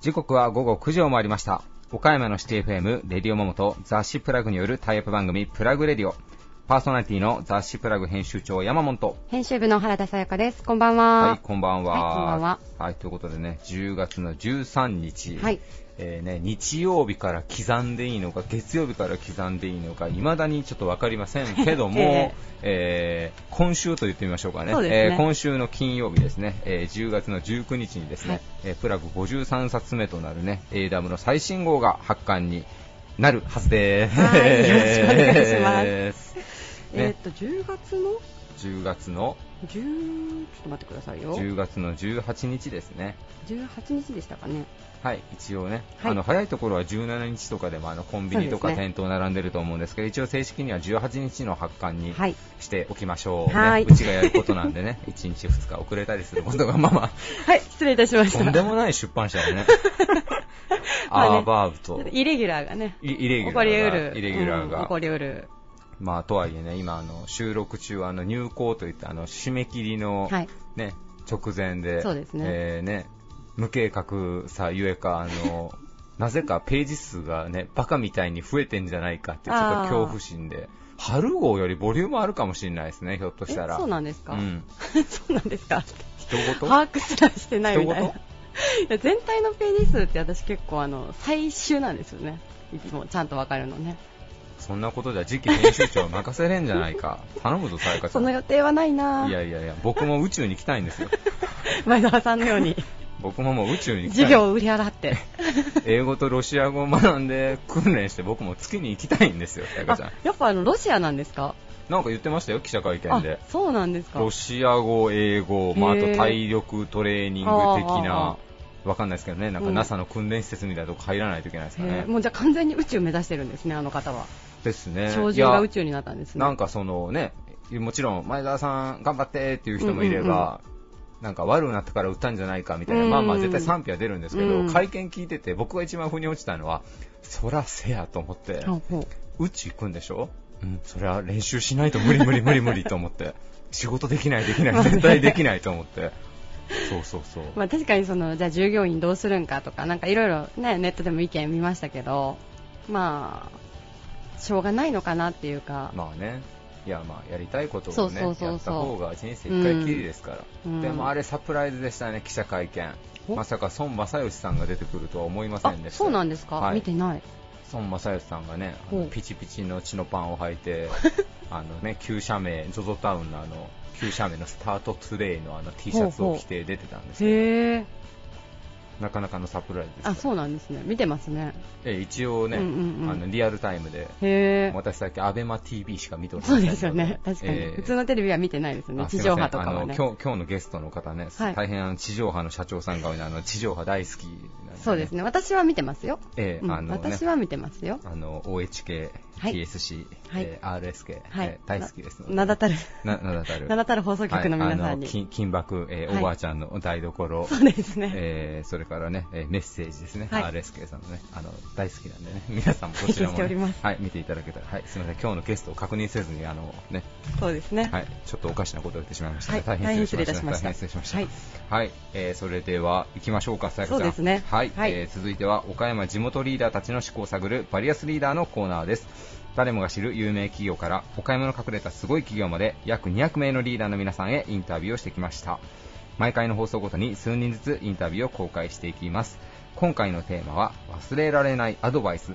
時刻は午後9時を回りました。岡山のシティ FM、レディオモモと雑誌プラグによるタイアップ番組、プラグレディオ。パーソナリティの雑誌プラグ編集長、山本。編集部の原田さやかです。こんばんは。はい、こんばんは。はいこんばんは。はい、ということでね、10月の13日。はい。えーね、日曜日から刻んでいいのか、月曜日から刻んでいいのか、未だにちょっとわかりません けども、ええー今週と言ってみましょうかね。ねえー今週の金曜日ですね、えー10月の19日にですね、はいえープラグ53冊目となるね、AW の最新号が発刊になるはずです。はいよろしくお願いしますす。えーっと、10月の？10月の、10、ちょっと待ってくださいよ。10月の18日ですね。18日でしたかね。はい、一応ね、はいあの早いところは17日とかでもあのコンビニとか店頭並んでると思うんですけど、一応正式には18日の発刊にはい。しておきましょう、ねはいうちがやることなんでね、1日2日遅れたりすることがまあまはい、失礼いたしまあ、した。とんでもない出版社や ね。アーバーブと、イレギュラーがね。イイレギュラーが、る。イレギュラーが、うん起こりうる。まあとはいえね、今あの収録中、あの入稿といってあの締め切りの、はい。ね、直前で、そうですねえーね無計画さゆえか、あの、なぜかページ数がね、バカみたいに増えてんじゃないかってちょっと恐怖心で、春号よりボリュームあるかもしれないですね、ひょっとえ、したら。そうなんですか、うん。そうなんですか？人事？把握すらしてないみたいな。人いや全体のページ数って私結構あの、最終なんですよね。いつもちゃんとわかるのね。そんなことじゃ次期編集長任せれんじゃないか。頼むぞ、さやかちゃん。その予定はないないやいやいや、僕も宇宙に行きたいんですよ。前澤さんのように、僕ももう宇宙に行きたい。授業を売り払って。英語とロシア語を学んで訓練して僕も月に行きたいんですよ、さやかちゃんあ。、やっぱあの、ロシアなんですか？なんか言ってましたよ、記者会見あで。、そうなんですかロシア語、英語、まあ、あと体力トレーニング的あな、わかんないですけどね、なんかうん NASA の訓練施設みたいなとこ入らないといけないですかねへー。もうじゃあ完全に宇宙目指してるんですね、あの方は。ですね。照いや準が宇宙になったんですね。なんかそのね、もちろん前澤さん頑張ってっていう人もいれば、なんか悪くなったから売ったんじゃないかみたいな、うんまあまあ絶対賛否は出るんですけど、うん会見聞いてて僕が一番腑に落ちたのは、そらせやと思って、ほう行くんでしょ？うん、それは練習しないと無理無理無理無理と思って、仕事できないできない、絶対できないと思って、そうそうそう。まあ確かにその、じゃあ従業員どうするんかとか、なんかいろいろね、ネットでも意見見ましたけど、まあ、しょうがないのかなっていうか、まあね、いやまあやりたいことをね、やった方が人生一回きりですから、うん。でもあれサプライズでしたね、記者会見。おまさか孫正義さんが出てくるとは思いませあんでした。そうなんですか、はい。見てない。孫正義さんがね、ピチピチの血のパンを履いて、あのね、旧社名、ZOZO タウンのあの、旧社名のスタートトゥデイのあの T シャツを着て出てたんですけど。なかなかのサプライズです。あ、そうなんですね。見てますね。え一応ね、うんうんうんあのリアルタイムで、へえ。私さっきアベマ TV しか見ておりまそせんうですよね。確かに、えー普通のテレビは見てないですね。あ地上波とかはね。今日今日のゲストの方ね、はい大変あの地上波の社長さんがあの地上波大好きなんで、そうですね。私は見てますよ。うんええあのね私は見てますよ。あの OHK、はい TSC、はいえー RSK、はい。えー大好きですので。名だたる、な名だたる。名だたる放送局の皆さんに。の金金箔、えーはい。おばあちゃんの台所、そうですね。えーそれからね、えーメッセージですね、はい。RSK さんのね、あの大好きなんでね、皆さんもこちらも、はい、見ていただけたら、はい、すみません、今日のゲストを確認せずに、あのね、そうですね。はい、ちょっとおかしなことを言ってしまいました、はい。大変失礼しました。大変失礼いたしました。はい、えーそれでは行きましょうか、さやかちゃん。そうですね。はい、はい。えー続いては岡山地元リーダーたちの思考を探るバリアスリーダーのコーナーです。誰もが知る有名企業から岡山の隠れたすごい企業まで約200名のリーダーの皆さんへインタビューをしてきました。毎回の放送ごとに数人ずつインタビューを公開していきます。今回のテーマは忘れられないアドバイス。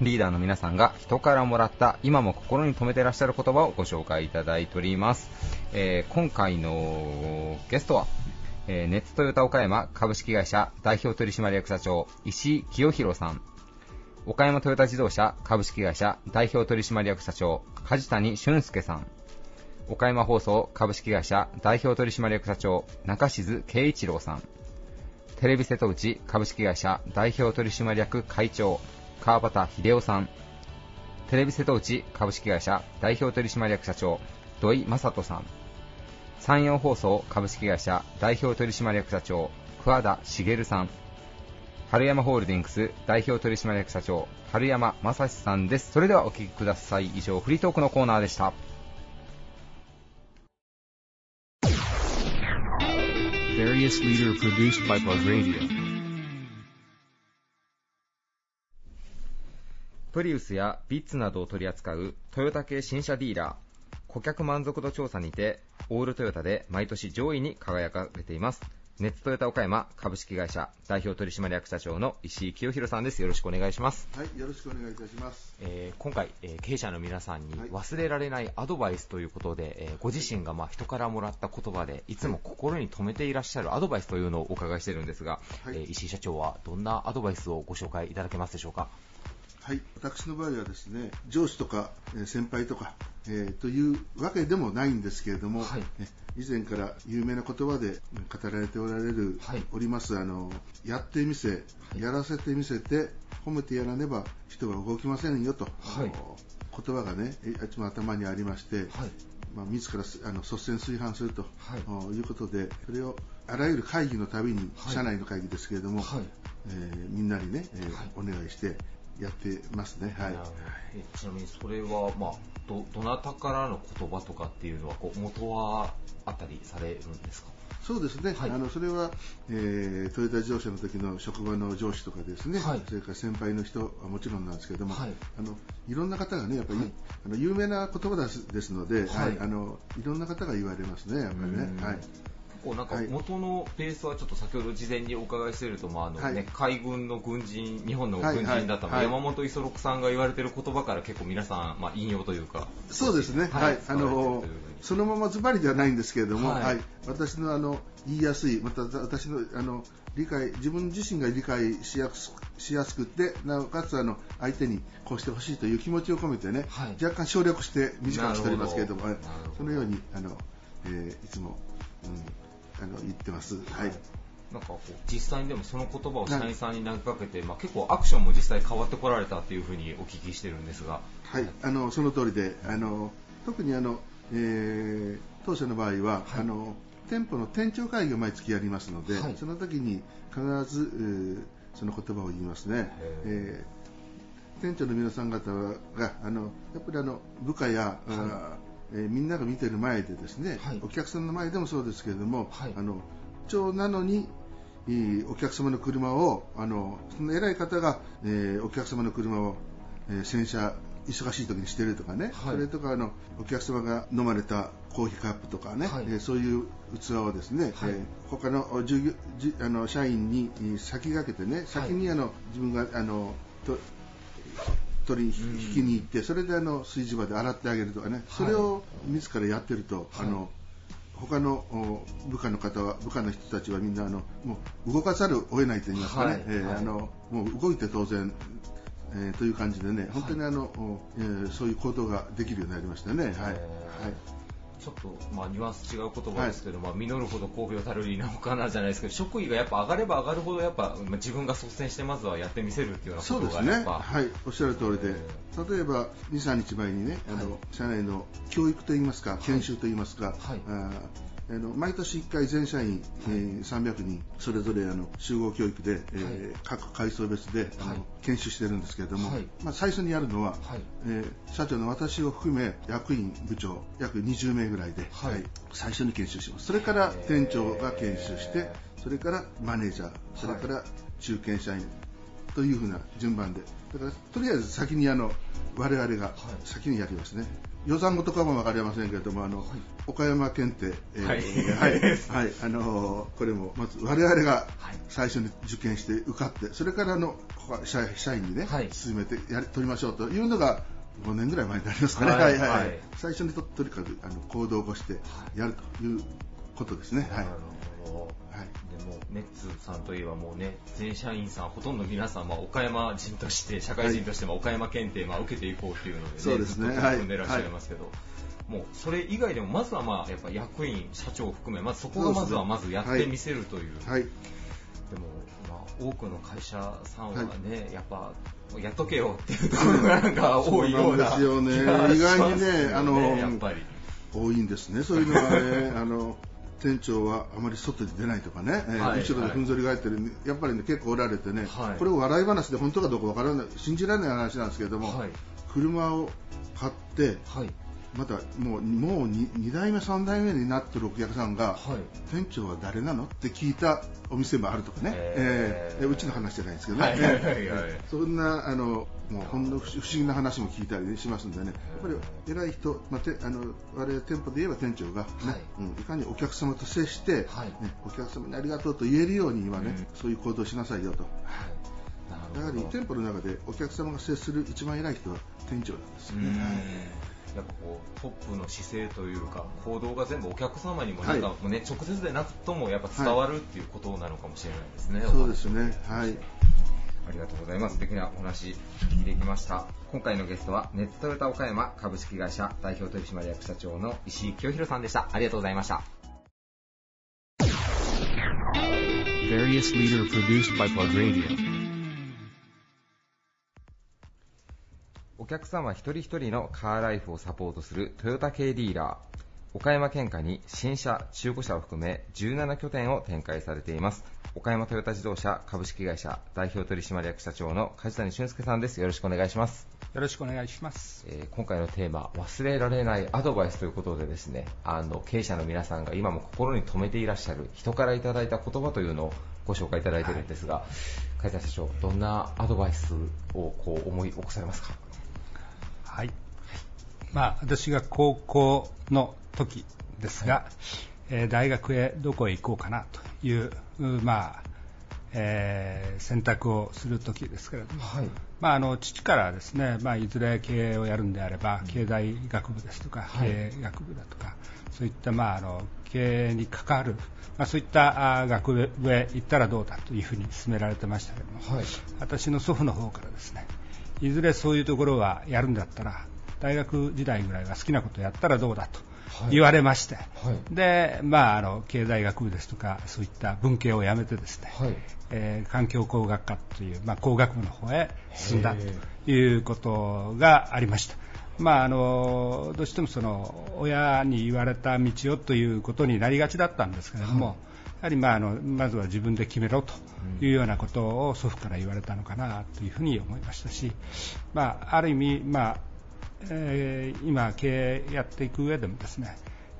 リーダーの皆さんが人からもらった今も心に留めてらっしゃる言葉をご紹介いただいております。えー今回のゲストは、えーネッツトヨタ岡山株式会社代表取締役社長石井清弘さん。岡山トヨタ自動車株式会社代表取締役社長梶谷俊介さん。岡山放送株式会社代表取締役社長中静圭一郎さん。テレビ瀬戸内株式会社代表取締役会長川端秀夫さん。テレビ瀬戸内株式会社代表取締役社長土井正人さん。山陽放送株式会社代表取締役社長桑田茂さん。春山ホールディングス代表取締役社長春山正史さんです。それではお聞きください。以上フリートークのコーナーでした。プリウスやビッツなどを取り扱うトヨタ系新車ディーラー顧客満足度調査にてオールトヨタで毎年上位に輝かれています。ネッツトヨタ岡山株式会社代表取締役社長の石井清弘さんです。よろしくお願いします、はい、よろしくお願いいたします。えー今回、えー経営者の皆さんにはい。忘れられないアドバイスということで、えーご自身がまあ人からもらった言葉でいつも心に留めていらっしゃるアドバイスというのをお伺いしているんですが、はい。えー石井社長はどんなアドバイスをご紹介いただけますでしょうか？はい、私の場合はですね、上司とか、えー先輩とか、えーというわけでもないんですけれども、はい。え以前から有名な言葉で語られておられる、はい。おりますあの、やってみせ、やらせてみせて、褒めてやらねば人は動きませんよと、はい。言葉がね、えいつも頭にありまして、はい。まあ、自らすあの率先垂範すると、はい。い、うことで、それをあらゆる会議のたびに、はい。社内の会議ですけれども、はい。えーみんなにね、えーはい。お願いしてやってますね。はい。ちなみにそれは、まあ、どどなたからの言葉とかっていうのはこう元はあったりされるんですか？そうですね、はい。あのそれは、えートヨタ自動車の時の職場の上司とかですね、はい。それから先輩の人はもちろんなんですけれども、はい。あのいろんな方がね、やっぱり、はい。あの有名な言葉ですですので、はい。はい。あの、いろんな方が言われますね、やっぱりね。うん。はいこうなんかはい。元のベースはちょっと先ほど事前にお伺いしていると、まああのねはい。海軍の軍人、日本の軍人だった、はいはい山本五十六さんが言われている言葉から結構皆さん、まあ、引用というか、そうですね、ははい。い、あのそのままズバリではないんですけれども、はい。はい。私のあの言いやすい、また私のあの理解、自分自身が理解しやすしやすくて、なおかつあの相手にこうしてほしいという気持ちを込めてね、はい。若干省略して短くしておりますけれども、ど。そのようにあの、えーいつも、うん、あの言ってます。はい。なんかこう実際にでもその言葉を社員さんに投げかけて、まあ、結構アクションも実際変わってこられたっていうふうにお聞きしてるんですが、はい、あのその通りで、あの特にあの、えー当社の場合は、はい。あの店舗の店長会議を毎月やりますので、はい。その時に必ず、えーその言葉を言いますね。えー店長の皆さん方があのやっぱりあの部下や、あーえーみんなが見てる前でですね、はい。お客さんの前でもそうですけれども、はい。あの長なのにいいお客様の車をあのその偉い方が、えーお客様の車を、えー洗車忙しい時にしてるとかね、はい。それとかあのお客様が飲まれたコーヒーカップとかね、はい。えーそういう器をですね、はい。えー他の従業じあの社員にえー先駆けてね先にあの、自分があのと取りうん。引きに行って、それであの炊事場で洗ってあげるとかね、それを自らやってると、はい。あの他のお部下の方は部下の人たちはみんなあのもう動かざるを得ないと言いますかね、はい。えーはい。あのもう動いて当然、えーという感じでね本当にあの、おえーそういう行動ができるようになりましたね。はい。はいちょっと、まあ、ニュアンス違う言葉ですけど、まあ、実るほど神戸をたるりなのかなじゃないですけど、職位がやっぱ上がれば上がるほど、やっぱ、まあ、自分が率先してまずはやってみせるっていうようなこそうですね、とがやっぱ、はい、おっしゃる通りで、例えば2、3日前にね、あのはい。社内の教育といいますか、研修といいますか、はい。あーあの毎年1回、全社員、えー300人、それぞれあの集合教育で、えー各階層別であの、はい。研修してるんですけれども、はい。まあ、最初にやるのは、はい。えー社長の私を含め、役員、部長、約20名ぐらいで、はい。最初に研修します。それから店長が研修して、それからマネージャー、それから中堅社員、というふうな順番で、だからとりあえず先にあの我々が先にやりますね。予算語とかも分かりませんけれども、あの岡山検定、えーはい。はい、はい。あのーこれもまず我々がはい。最初に受験して受かって、それからあの社社員にね、はい。進めてやり取りましょうというのが5年ぐらい前になりますかね。ははいいはい、はい。最初にととにかくあの行動を起こしてやるということですね。はい。なるほど。はい。でも、ネッツさんといえばもうね、全社員さん、ほとんど皆さん、まあ、岡山人として、社会人として、まあ岡山検定、まあ、受けていこうっていうので、ね、そうですね。ずっと取り組んでらっしゃいますけど、もう、それ以外でも、まずはまあ、やっぱ役員、社長を含め、まずそこがまずはまずやってみせるという。はい。でも、まあ、多くの会社さんはね、やっぱ、やっとけよっていうところがなんか多いような気がします意外にねあのやっぱり。多いんですね、そういうのはね、あの店長はあまり外に出ないとかね、えーはい後ろでふんぞり返ってる、やっぱりね、結構おられてね、はい。これを笑い話で本当かどうかわからない、信じられない話なんですけれども、はい。車を買って、はい。またもうもう 2, 2代目3代目になってるお客さんが、はい。店長は誰なのって聞いたお店もあるとかね、へー。えーうちの話じゃないですけどね、そんなあのもうほんの不思議な話も聞いたりしますんでね、やっぱり偉い人、まあ、てあの我々店舗で言えば店長が、ねはいうん、いかにお客様と接して、はいね、お客様にありがとうと言えるように今ね、うんそういう行動をしなさいよと。やはり店舗の中でお客様が接する一番偉い人は店長なんですようんね。はいやっぱこうトップの姿勢というか行動が全部お客様にもはいなんかもうね、直接でなくともやっぱ伝わるっていうことなのかもしれないですね。そうですね。はい。ありがとうございます。素敵なお話聞いてきました。今回のゲストは、ネットトヨタ岡山株式会社代表取締役社長の石井清弘さんでした。ありがとうございました。お客様一人一人のカーライフをサポートするトヨタ系ディーラー。岡山県下に新車、中古車を含め17拠点を展開されています。岡山トヨタ自動車株式会社代表取締役社長の梶谷俊介さんです。よろしくお願いします。よろしくお願いします。えー今回のテーマ、忘れられないアドバイスということでですね、あの、経営者の皆さんが今も心に留めていらっしゃる人からいただいた言葉というのをご紹介いただいているんですが、梶谷社長、どんなアドバイスをこう思い起こされますか？はい。まあ、私が高校の時ですが、えー大学へどこへ行こうかなという、うまあ、えー選択をする時ですけれども、はい。まあ、あの父からですね、まあ、いずれ経営をやるんであれば、経済学部ですとか、はい経営学部だとか、そういった、まあ、あの経営に関わる、まあ、そういったあ学部へ行ったらどうだというふうに勧められてましたけれども、はい。私の祖父の方からですねいずれそういうところはやるんだったら大学時代ぐらいは好きなことやったらどうだとはい言われまして、はい。でまあ、あの経済学部ですとかそういった文系をやめてですね、はい。えー環境工学科という、まあ、工学部の方へ進んだへということがありました。まあ、あのどうしてもその親に言われた道をということになりがちだったんですけれども、はいやはり、まあ、あのまずは自分で決めろというようなことを祖父から言われたのかなというふうに思いましたし、まあ、ある意味、まあえー今、経営やっていく上でもですね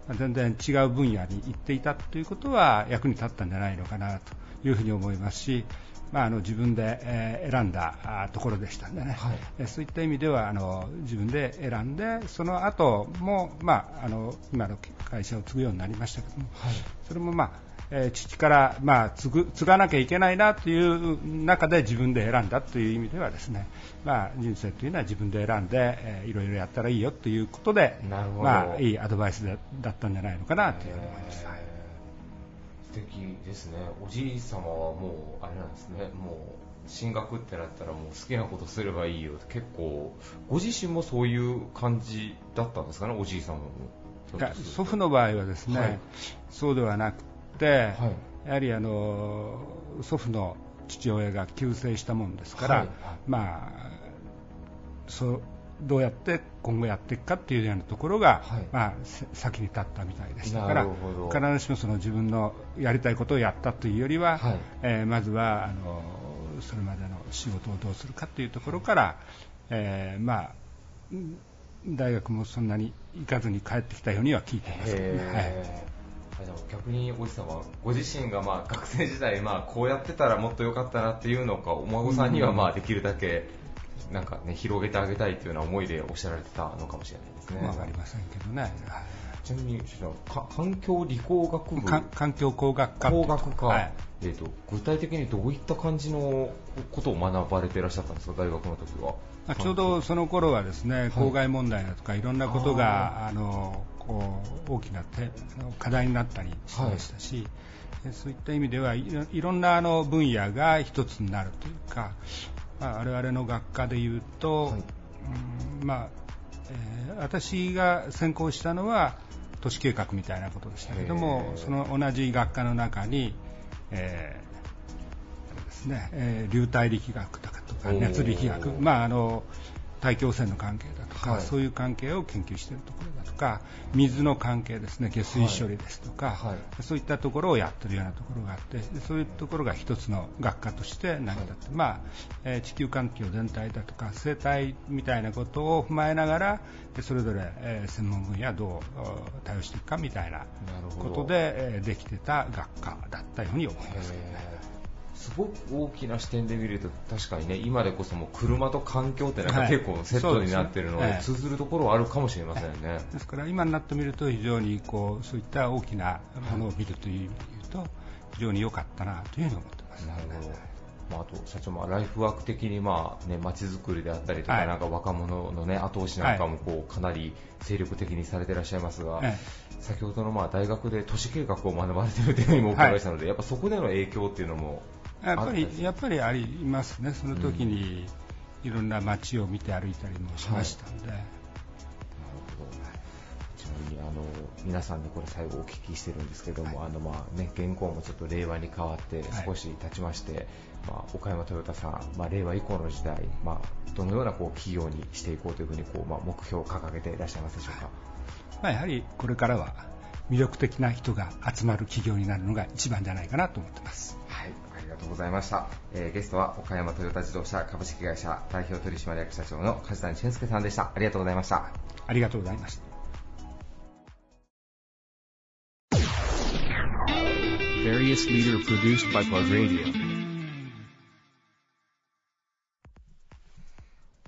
まあ全然違う分野に行っていたということは役に立ったんじゃないのかなというふうに思いますし、まあ、あの自分で、えー選んだあところでしたんでね、はいえーそういった意味ではあの自分で選んでその後も、まあ、あの今の会社を継ぐようになりましたけども、はい。それも、まあえー父から、まあ、継ぐ継がなきゃいけないなという中で自分で選んだという意味ではですね、まあ、人生というのは自分で選んで、えーいろいろやったらいいよということでなるほどまあ、いいアドバイスだだったんじゃないのかなというふうに思います。はい素敵ですね。おじい様はもう、あれなんですね、もう、進学ってなったらもう好きなことすればいいよって結構、ご自身もそういう感じだったんですかね、おじい様も。が祖父の場合はですね、はいそうではなくて、はい。やはりあの祖父の父親が急逝したもんですから、はいまあ、そうどうやって今後やっていくかっていうようなところが、はい。まあ、せ先に立ったみたいでしたかなら必ずしもその自分のやりたいことをやったというよりは、はい。えーまずはあのそれまでの仕事をどうするかというところから、えーまあ、うん大学もそんなに行かずに帰ってきたようには聞いています。ね。はいじゃあ逆におじさんはご自身がまあ学生時代まあこうやってたらもっと良かったなっていうのかお孫さんにはまあできるだけなんかね広げてあげたいというような思いでおっしゃられてたのかもしれないですね。わかりませんけどね。はい。ちなみにか環境理工学部。か環境工学科。工学科、はい。えー、と具体的にどういった感じのことを学ばれていらっしゃったんですか？大学の時は。まあちょうどその頃はですね、い。公害問題だとかいろんなことがあのこう大きな課題になったりしましたし、えそういった意味ではいろんなあの分野が一つになるというか、まあ、我々の学科でいうと、はい。うんまあえー私が専攻したのは都市計画みたいなことでしたけどもその同じ学科の中に、えーですねえー流体力学とか熱力学、まあ、あの大気汚染の関係だとか、はい。そういう関係を研究しているところだとか水の関係ですね下水処理ですとか、はい。そういったところをやってるようなところがあってでそういうところが一つの学科として成り立って、まあえー地球環境全体だとか生態みたいなことを踏まえながらでそれぞれ、えー専門分野どうお対応していくかみたいなことで、えーできてた学科だったように思いますけどね。すごく大きな視点で見ると確かにね今でこそもう車と環境ってなんかはい結構セットになってるので通ずるところはあるかもしれませんね。ですから今になってみると非常にこうそういった大きなものを見るという意味で言うと非常に良かったなというふうに思ってます。なるほど。まあ、あと社長もライフワーク的にまあね街づくりであったりとか、はいなんか若者のね後押しなんかもこうかなり精力的にされていらっしゃいますが、え先ほどのまあ大学で都市計画を学ばれているというふうにもお伺いしたので、やっぱそこでの影響っていうのもえやっぱりりやっぱりありますね。その時にいろんな街を見て歩いたりもしましたので、なるほど。ちなみにあの皆さんにこれ最後お聞きしてるんですけども、あのまあね現行もちょっと令和に変わってはい少し経ちまして、まあ岡山トヨタさん、まあ令和以降の時代、まあどのようなこう企業にしていこうというふうにこうまあ目標を掲げていらっしゃいますでしょうか？まあ、やはりこれからは魅力的な人が集まる企業になるのが一番じゃないかなと思ってます。とうございました。えーゲストは岡山トヨタ自動車株式会社代表取締役社長の梶谷俊介さんでした。ありがとうございました。ありがとうございました。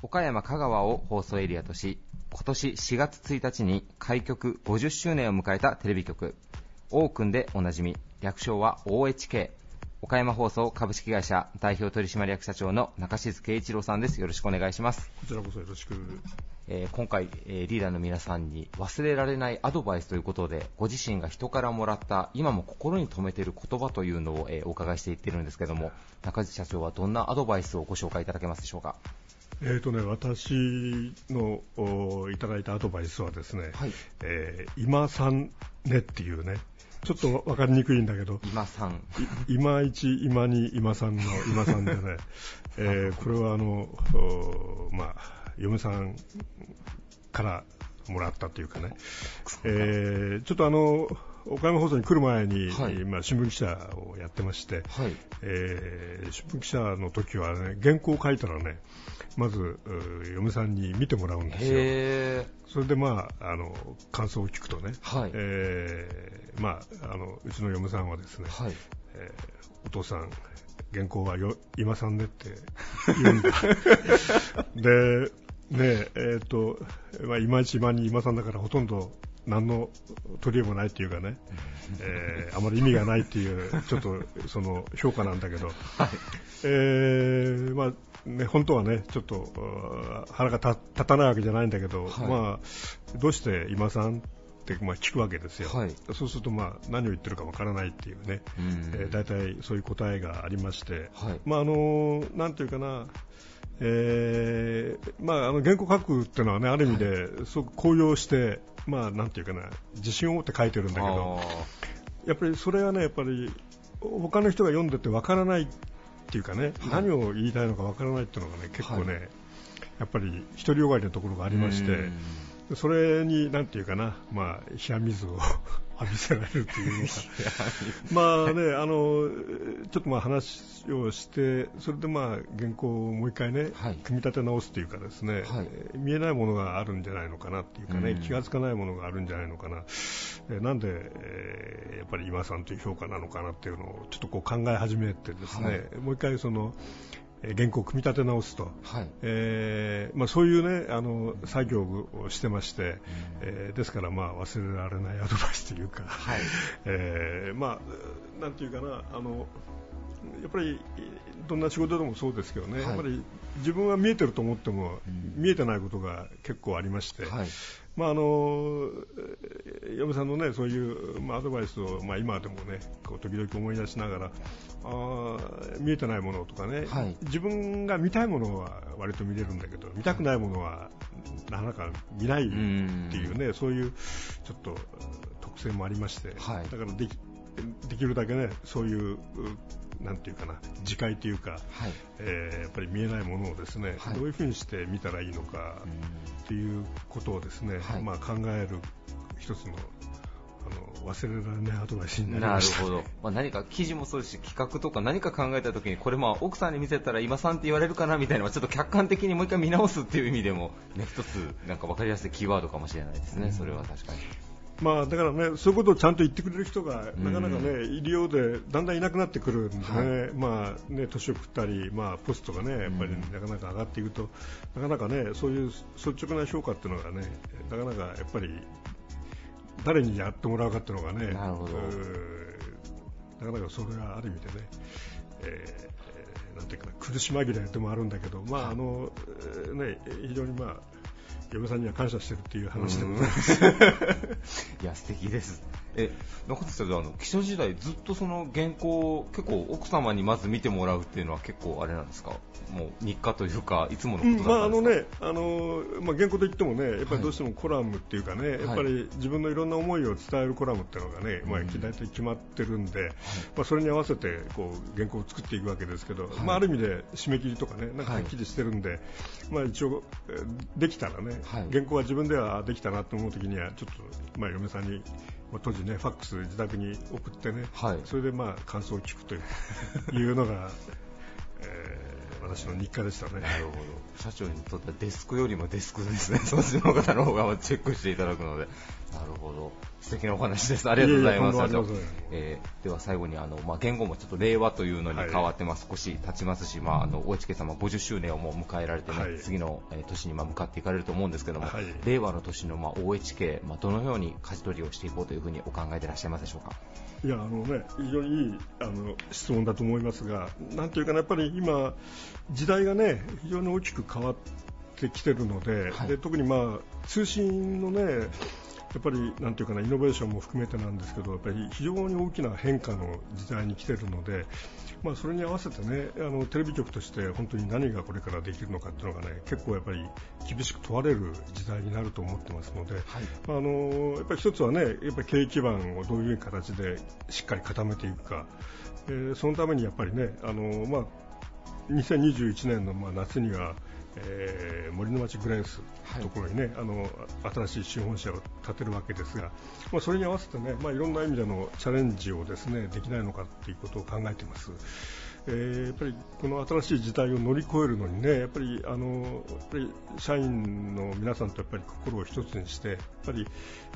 岡山香川を放送エリアとし今年4月1日に開局50周年を迎えたテレビ局オークンでおなじみ略称は OHK 岡山放送株式会社代表取締役社長の中静圭一郎さんです。よろしくお願いします、こちらこそよろしく。えー今回、えーリーダーの皆さんに忘れられないアドバイスということでご自身が人からもらった今も心に留めている言葉というのを、えーお伺いしていってるんですけども中地社長はどんなアドバイスをご紹介いただけますでしょうか？えーとね、私のおいただいたアドバイスはですね、はい。えー今さんねっていうね、ちょっと分かりにくいんだけど、今さん。い今一、今に、今さんの今さんでね、えーこれはあの、おまあ、嫁さんからもらったというかね、えーちょっとあの、岡山放送に来る前に、はい。まあ、新聞記者をやってまして、はい。えー新聞記者の時はね、原稿を書いたらね、まず、う嫁さんに見てもらうんですよ。へそれでまあ、あの、感想を聞くとね、はい。えーまあ、あの、うちの嫁さんはですね、はい。えーお父さん、原稿はよ今さんねって言うんだ。で、ねえ、っ、と、まあ、今一今に今さんだからほとんど何の取り柄もないっていうかね、えーあまり意味がないっていう、ちょっとその評価なんだけど、えーまあね、本当はね、ちょっと腹が立立たないわけじゃないんだけど、はい。まあ、どうして今さんって、まあ、聞くわけですよ、はい。そうすると、まあ、何を言ってるかわからないっていうね、うん。えー大体そういう答えがありまして、はい。まああのなんていうかな、えーまあ、あの原稿書くっていうのはね、ある意味ですごく高揚して、まあ、なんていうかな、自信を持って書いてるんだけど、やっぱりそれはね、やっぱり他の人が読んでてわからないっていうかね、何を言いたいのかわからないっていうのがね、結構ね、はやっぱり独りよがりなところがありまして、それに、なんていうかな、まあ、冷や水を 浴びせられるっていうのか、まあね、あの、ちょっとまあ話をして、それでまあ原稿をもう一回ね、はい。組み立て直すというかですね、はい。えー見えないものがあるんじゃないのかなっていうかね、うん。気がつかないものがあるんじゃないのかな、えーなんで、えーやっぱり今さんという評価なのかなっていうのをちょっとこう考え始めてですね、はい。もう一回その、えー原稿を組み立て直すと、はい。えーまあ、そういうねあの作業をしてまして、えーですからまあ忘れられない アドバイスというか、はい。えーまあなんていうかなあのやっぱりどんな仕事でもそうですけどね、はい。やっぱり自分は見えてると思っても、うん。見えてないことが結構ありまして、はいまああのえー嫁さんのねそういう、まあ、アドバイスを、まあ、今でもねこう時々思い出しながらあー見えてないものとかね、はい。自分が見たいものは割と見れるんだけど見たくないものはなかなか見ないっていうねそういうちょっと特性もありまして、はい。だからできできるだけねそういううなんていうかな自戒というか、はい。えーやっぱり見えないものをですね、はい。どういうふうにして見たらいいのかっていうことをですね、はい。まあ、考える一つのあの忘れられないアドバイスになりました。ほど、まあ、何か記事もそうですし企画とか何か考えた時にこれまあ奥さんに見せたら今さんって言われるかなみたいなちょっと客観的にもう一回見直すっていう意味でも、ね、一つなんか分かりやすいキーワードかもしれないですね、それは確かに。まあ、だからね、そういうことをちゃんと言ってくれる人がうんなかなかね、いるようで、だんだんいなくなってくるんでね、はい。まあね、年を食ったり、まあ、ポストがね、やっぱりうん。なかなか上がっていくと、なかなかね、そういう率直な評価っていうのがね、なかなかやっぱり、誰にやってもらうかっていうのがね、なかなかそれはある意味でね、えーなんていうかな、苦し紛れでもあるんだけど、まあ、あの、えーね、非常にまあ、嫁さんには感謝してるっていう話でもね、いや素敵です。え中田さんあの記者時代ずっとその原稿を結構奥様にまず見てもらうっていうのは結構あれなんですか？もう日課というかいつものうんことまああのだったんですか、ね、あのまあ、原稿といってもね、やっぱはい。りどうしてもコラムっていうかね、やっぱり自分のいろんな思いを伝えるコラムっていうのがね、まあ、うん大体決まってるんで、まあ、それに合わせてこう原稿を作っていくわけですけど、はい。まあ、ある意味で締め切りとかね、なんかははいっきりしてるんで、まあ、一応、えーできたらね、はい。原稿は自分ではできたなと思うときには、ちょっと、まあ、嫁さんに、まあ当時ね、ファックス自宅に送ってね、はい。それでまあ感想を聞くといういうのが、えー私の日課でしたね。なるほど。社長にとってはデスクよりもデスクですね。そっちの方の方がチェックしていただくのでなるほど。素敵なお話です。ありがとうございます。いえでは最後にあの、まあ、言語もちょっと令和というのに変わってます、少し経ちますし、まあ、あの OHK 様50周年をもう迎えられてね、はい。次の、えー年にまあ向かっていかれると思うんですけども、はい。令和の年のまあ OHK、まあ、どのように舵取りをしていこうというふうにお考えでいらっしゃいますでしょうか？いやあのね、非常にいいあの質問だと思いますが、なんていうかな、やっぱり今、時代がね、非常に大きく変わってきてるので、はい。で特に、まあ、通信のね、やっぱりなんていうかな、イノベーションも含めてなんですけど、やっぱり非常に大きな変化の時代に来てるので、まあ、それに合わせてね、あのテレビ局として本当に何がこれからできるのかっていうのがね、結構やっぱり厳しく問われる時代になると思ってますので、あのやっぱり一つはね、やっぱり経営基盤をどういう形でしっかり固めていくか、えーそのためにやっぱりね、あのまあ、2021年のまあ夏には、えー森の町グレンスのところにね、あの新しい資本社を建てるわけですが、まあ、それに合わせてね、まあ、いろんな意味でのチャレンジをですねできないのかということを考えています。えーやっぱりこの新しい時代を乗り越えるのにね、やっぱりあのやっぱり社員の皆さんとやっぱり心を一つにして、やっぱり、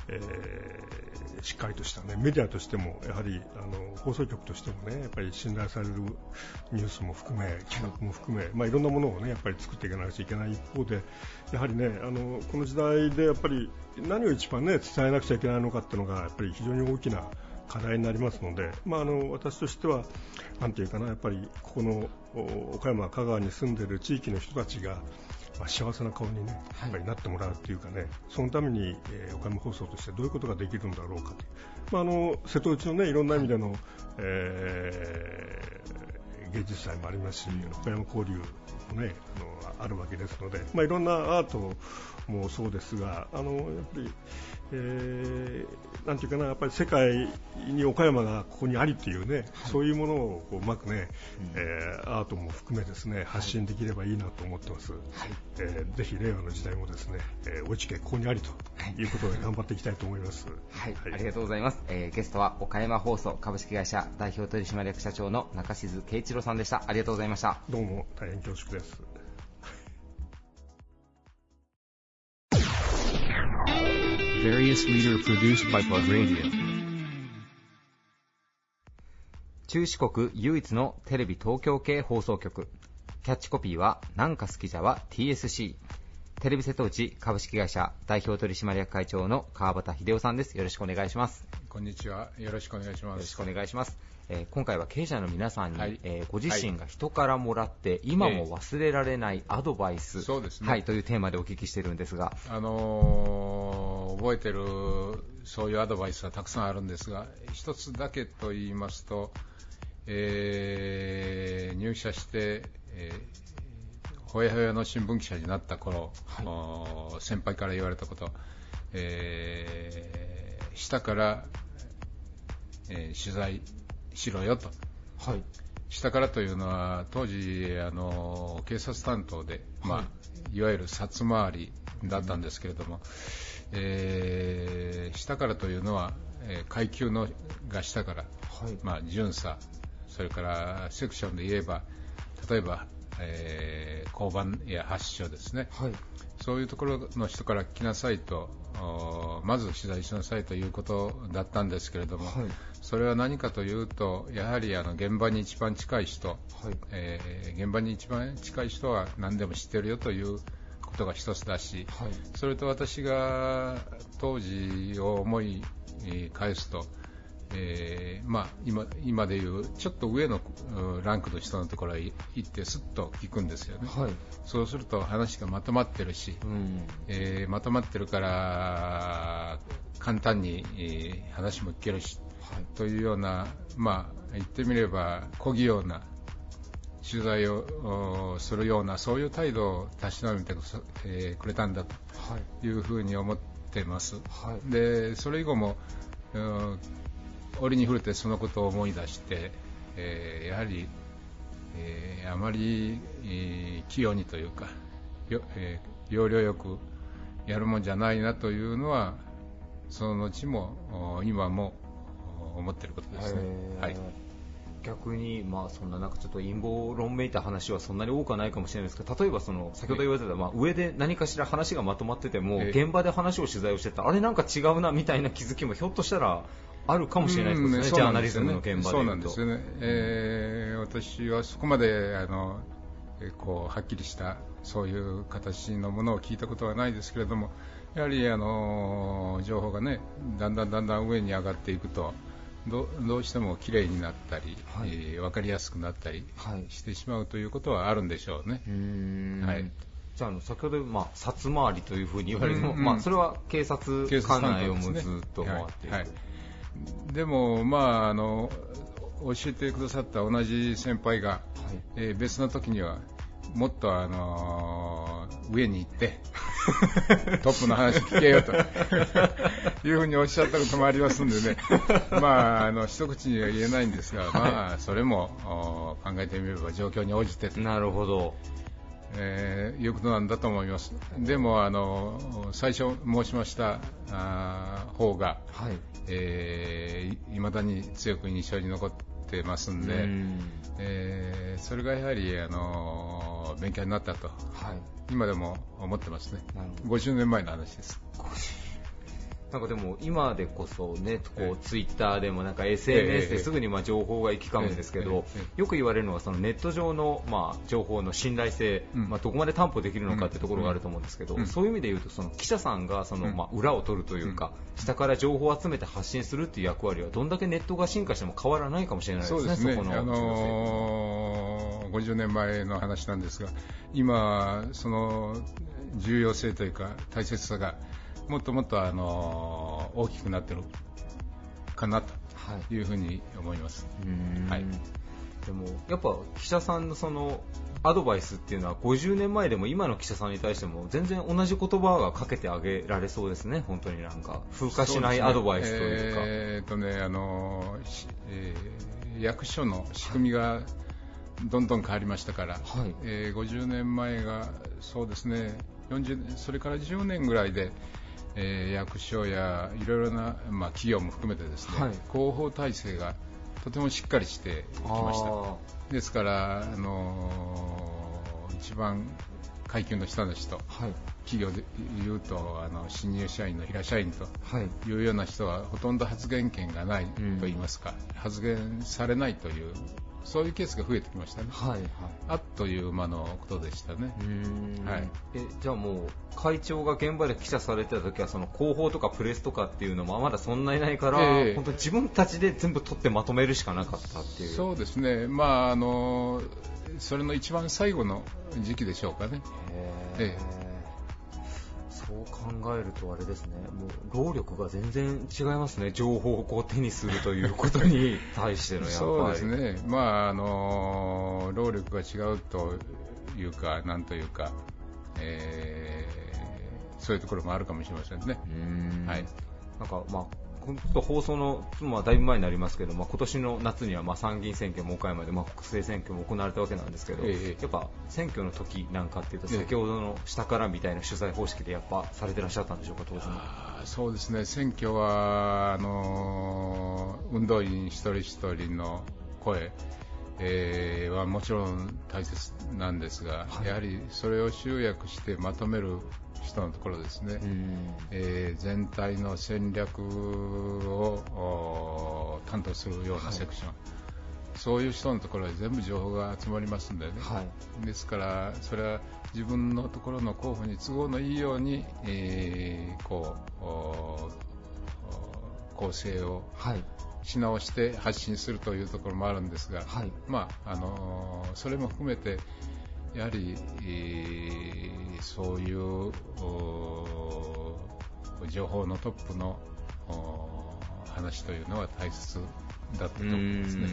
えーしっかりとしたねメディアとしてもやはりあの放送局としてもねやっぱり信頼されるニュースも含め企画も含め、まあいろんなものをねやっぱり作っていかなくちゃいけない一方で、やはりねあのこの時代でやっぱり何を一番ね伝えなくちゃいけないのかっていうのがやっぱり非常に大きな課題になりますので、まあ、あの私としては、なんていうかな、やっぱりここのお岡山、香川に住んでいる地域の人たちが、まあ、幸せな顔に、ね、やっぱりなってもらうというかね、そのために、えー岡山放送としてどういうことができるんだろうかとまあ、あの瀬戸内の、ね、いろんな意味での、えー芸術祭もありますし、岡山交流も、ね、あのあるわけですので、まあ、いろんなアートもそうですが、あのやっぱり、えーなんていうかな、やっぱり世界に岡山がここにありっていうね、そういうものをこううまくね、えーアートも含めですね発信できればいいなと思ってます。えーぜひ令和の時代もですね、えー、おちけここにありとい。うことで頑張っていきたいと思います。はい、ありがとうございます、えーゲストは岡山放送株式会社代表取締役社長の中静圭一郎さんでした。ありがとうございました。どうも大変恐縮です。Various leader produced by Plug Radio. 中四国唯一のテレビ東京系放送局キャッチコピーはなんか好きじゃは TSC テレビ瀬戸内株式会社代表取締役会長の川端秀夫さんですよろしくお願いしますこんにちは。よろしくお願いします。よろしくお願いします、えー今回は経営者の皆さんに、はい。えーご自身が人からもらって、今も忘れられないアドバイス、そうですね。はい、というテーマでお聞きしてるんですが。あのー覚えてるそういうアドバイスはたくさんあるんですが、一つだけと言いますと、えー入社して、えーほやほやの新聞記者になった頃、おー先輩から言われたこと、えー下から、えー取材しろよと。はい。下からというのは当時あの警察担当で、まあ、いわゆる札回りだったんですけれども、えー下からというのは、えー階級のが下から、はい。まあ、巡査それからセクションで言えば例えば、えー交番や発所ですねはい。そういうところの人から来なさいとおまず取材しなさいということだったんですけれども、はい。それは何かというとやはりあの現場に一番近い人はい。えー現場に一番近い人は何でも知ってるよということが一つだし、はい。それと私が当時を思いえー返すと、えーまあ、今今でいうちょっと上のうんランクの人のところへ行ってすっと聞くんですよね、はい。そうすると話がまとまってるし、うん。えーまとまってるから簡単に、えー話も聞けるしはい。というような、まあ、言ってみれば小器用な取材をおするようなそういう態度をたしなめてくれたんだはい。というふうに思ってます。はい。でそれ以後もうん折に触れてそのことを思い出して、えーやはり、えーあまり、えー器用にというかよ、えー要領よくやるもんじゃないなというのはその後もお今もお思っていることですね。はい。逆に、まあ、そんななんかちょっと陰謀論めいた話はそんなに多くはないかもしれないですけど例えばその先ほど言われてた、まあ、上で何かしら話がまとまっててもええ。現場で話を取材をしてたあれなんか違うなみたいな気づきもひょっとしたらあるかもしれないですね、うんジャーナリズムの現場でそうなんですよね、えー私はそこまであの、えーこうはっきりしたそういう形のものを聞いたことはないですけれども、やはりあの情報がね、だんだんだんだん上に上がっていくと、どどうしても綺麗になったり、はい。えー分かりやすくなったりはい。してしまうということはあるんでしょうね。はい。じゃああの先ほど、まあ、札回りというふうに言われても、うん。うんまあ、それは警察警察管内をずっと回っている、はい。はい。でも、まああの、教えてくださった同じ先輩が、えー別の時にはもっと、あのー上に行って トップの話聞けよと。いうふうにおっしゃったこともありますんでね、まあ、あの一口には言えないんですが、まあ、それもお考えてみれば状況に応じてと。なるほど。えーいうことなんだと思います。でも、あの最初申しましたあー方が、はい。えー、いまだに強く印象に残ってますんで、うんえーそれがやはり、あの勉強になったと、はい今でも思ってますね。なるほど50年前の話です。なんかでも今でこそね、こええ。うツイッターでもなんかえ SNS えですぐにまあ情報が行き交うんですけどよく言われるのはそのネット上のまあ情報の信頼性、うん。まあどこまで担保できるのかってところがあると思うんですけどう、ん。そういう意味で言うとその記者さんがそのうん。まあ裏を取るというか、下から情報を集めて発信するっていう役割はどんだけネットが進化しても変わらないかもしれないですね。そうですね、このあのー50年前の話なんですが、今、その重要性というか、大切さがもっともっと、あのー大きくなってるかなとはい。いうふうに思います。はい。でもやっぱ記者さんのそのアドバイスっていうのは50年前でも今の記者さんに対しても全然同じ言葉がかけてあげられそうですね、本当になんか風化しないアドバイスというか。えーとね、あのえー役所の仕組みがどんどん変わりましたから、はい。えー50年前がそうですね40年それから10年ぐらいで、えー役所やいろいろな、まあ、企業も含めてですね、はい。広報体制がとてもしっかりしてきました。あですから、あのー一番階級の下の人ーはい。企業で言うとあの新入社員の平社員とはい。いうような人はほとんど発言権がないとん言いますか、発言されないというそういうケースが増えてきましたね。はいはいあっという間のことでしたね。はいえじゃあもう会長が現場で記者されてた時はその広報とかプレスとかっていうのもまだそんなにないから、ええ本当に自分たちで全部取ってまとめるしかなかったっていう。そうですね、まああのそれの一番最後の時期でしょうかね。へーえそう考えるとあれですね、もう労力が全然違いますね、情報をこう手にするということに 対してのやっぱり。そうですね、まああの労力が違うというか、なんというか、えーそういうところもあるかもしれませんね。うーん。はい。なんかまあ放送の、まあ、だいぶ前になりますけど、まあ、今年の夏にはまあ参議院選挙も岡山で、まあ、国政選挙も行われたわけなんですけど、ええ。やっぱ選挙の時なんかっていうと、ええ。先ほどの下からみたいな取材方式でやっぱされてらっしゃったんでしょうか、当時そうですね、選挙はあのー運動員一人一人の声、えーはもちろん大切なんですが、はい。やはりそれを集約してまとめる人のところですね、うん。えー全体の戦略を担当するようなセクション、そういう人のところへ全部情報が集まりますんでね、はい。ですから、それは自分のところの候補に都合のいいように、えーこう構成をはいし直して発信するというところもあるんですが、はいまああのーそれも含めて、やはり、えーそういうお情報のトップのお話というのは大切だったと思いますね。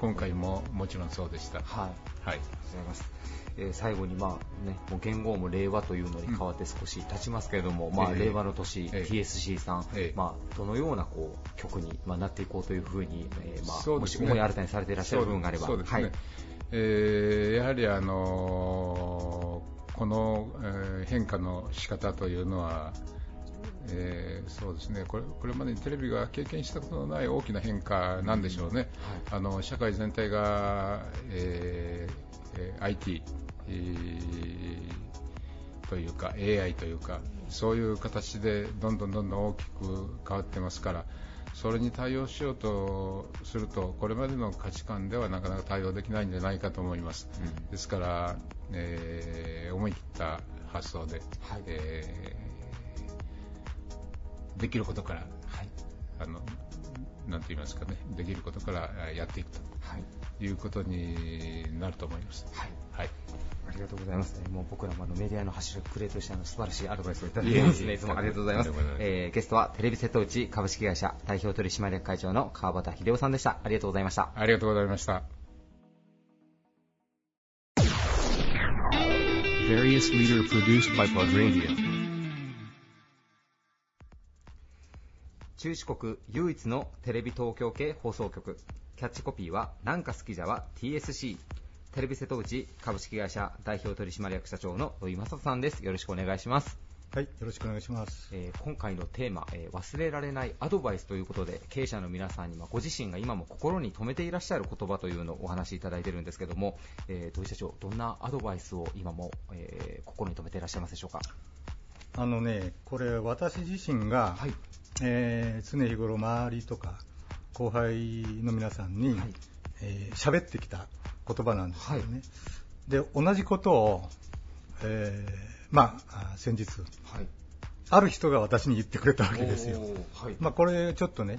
今回ももちろんそうでした。はいはいありがとうございます。えー最後に、まあね、もう元号も令和というのに変わって少し経ちますけれども、まあ、ええ令和の年、ええ。TSC さん、ええ。まあ、どのようなこう曲に、まあ、なっていこうというふうに、えーまあね。もし思い新たにされていらっしゃる部分があれば、ね、はい、えーやはり、あのーこの、えー変化の仕方というのは、えーそうですね。これこれまでにテレビが経験したことのない大きな変化なんでしょうね、あの社会全体が、えーえー IT、えーというか AI というかそういう形でどんどんどんどん大きく変わってますからそれに対応しようとするとこれまでの価値観ではなかなか対応できないんじゃないかと思います、うん。ですから、えー思い切った発想で、はい。えーできることから、はい。あのなんて言いますかねできることからえーやっていくはい。ということになると思います。はいはいありがとうございます。えーもう僕らもあのメディアの走るクレーとしてあの素晴らしいアドバイスをいただいてますね。い つもありがとうございます。えーゲストはテレビ瀬戸内株式会社代表取締役会長の川端秀夫さんでした。ありがとうございました。ありがとうございました。Various leader produced by Plug Radio. 中四国唯一のテレビ東京系放送局。キャッチコピーは「なんか好きじゃは TSC」テレビ瀬戸内株式会社代表取締役社長の土井正人さんです。よろしくお願いします、はい、よろしくお願いします。えー今回のテーマ、えー忘れられないアドバイスということで経営者の皆さんにまあご自身が今も心に留めていらっしゃる言葉というのをお話しいただいているんですけども、えー土井社長どんなアドバイスを今も、えー心に留めていらっしゃいますでしょうか？あのね、これ私自身が、はいえー常日頃周りとか後輩の皆さんにはい。えー喋、ってきた言葉なんですよね。はい。で、同じことを、えーまあ、あ先日、はい。ある人が私に言ってくれたわけですよ。はい。まあ、これちょっとね、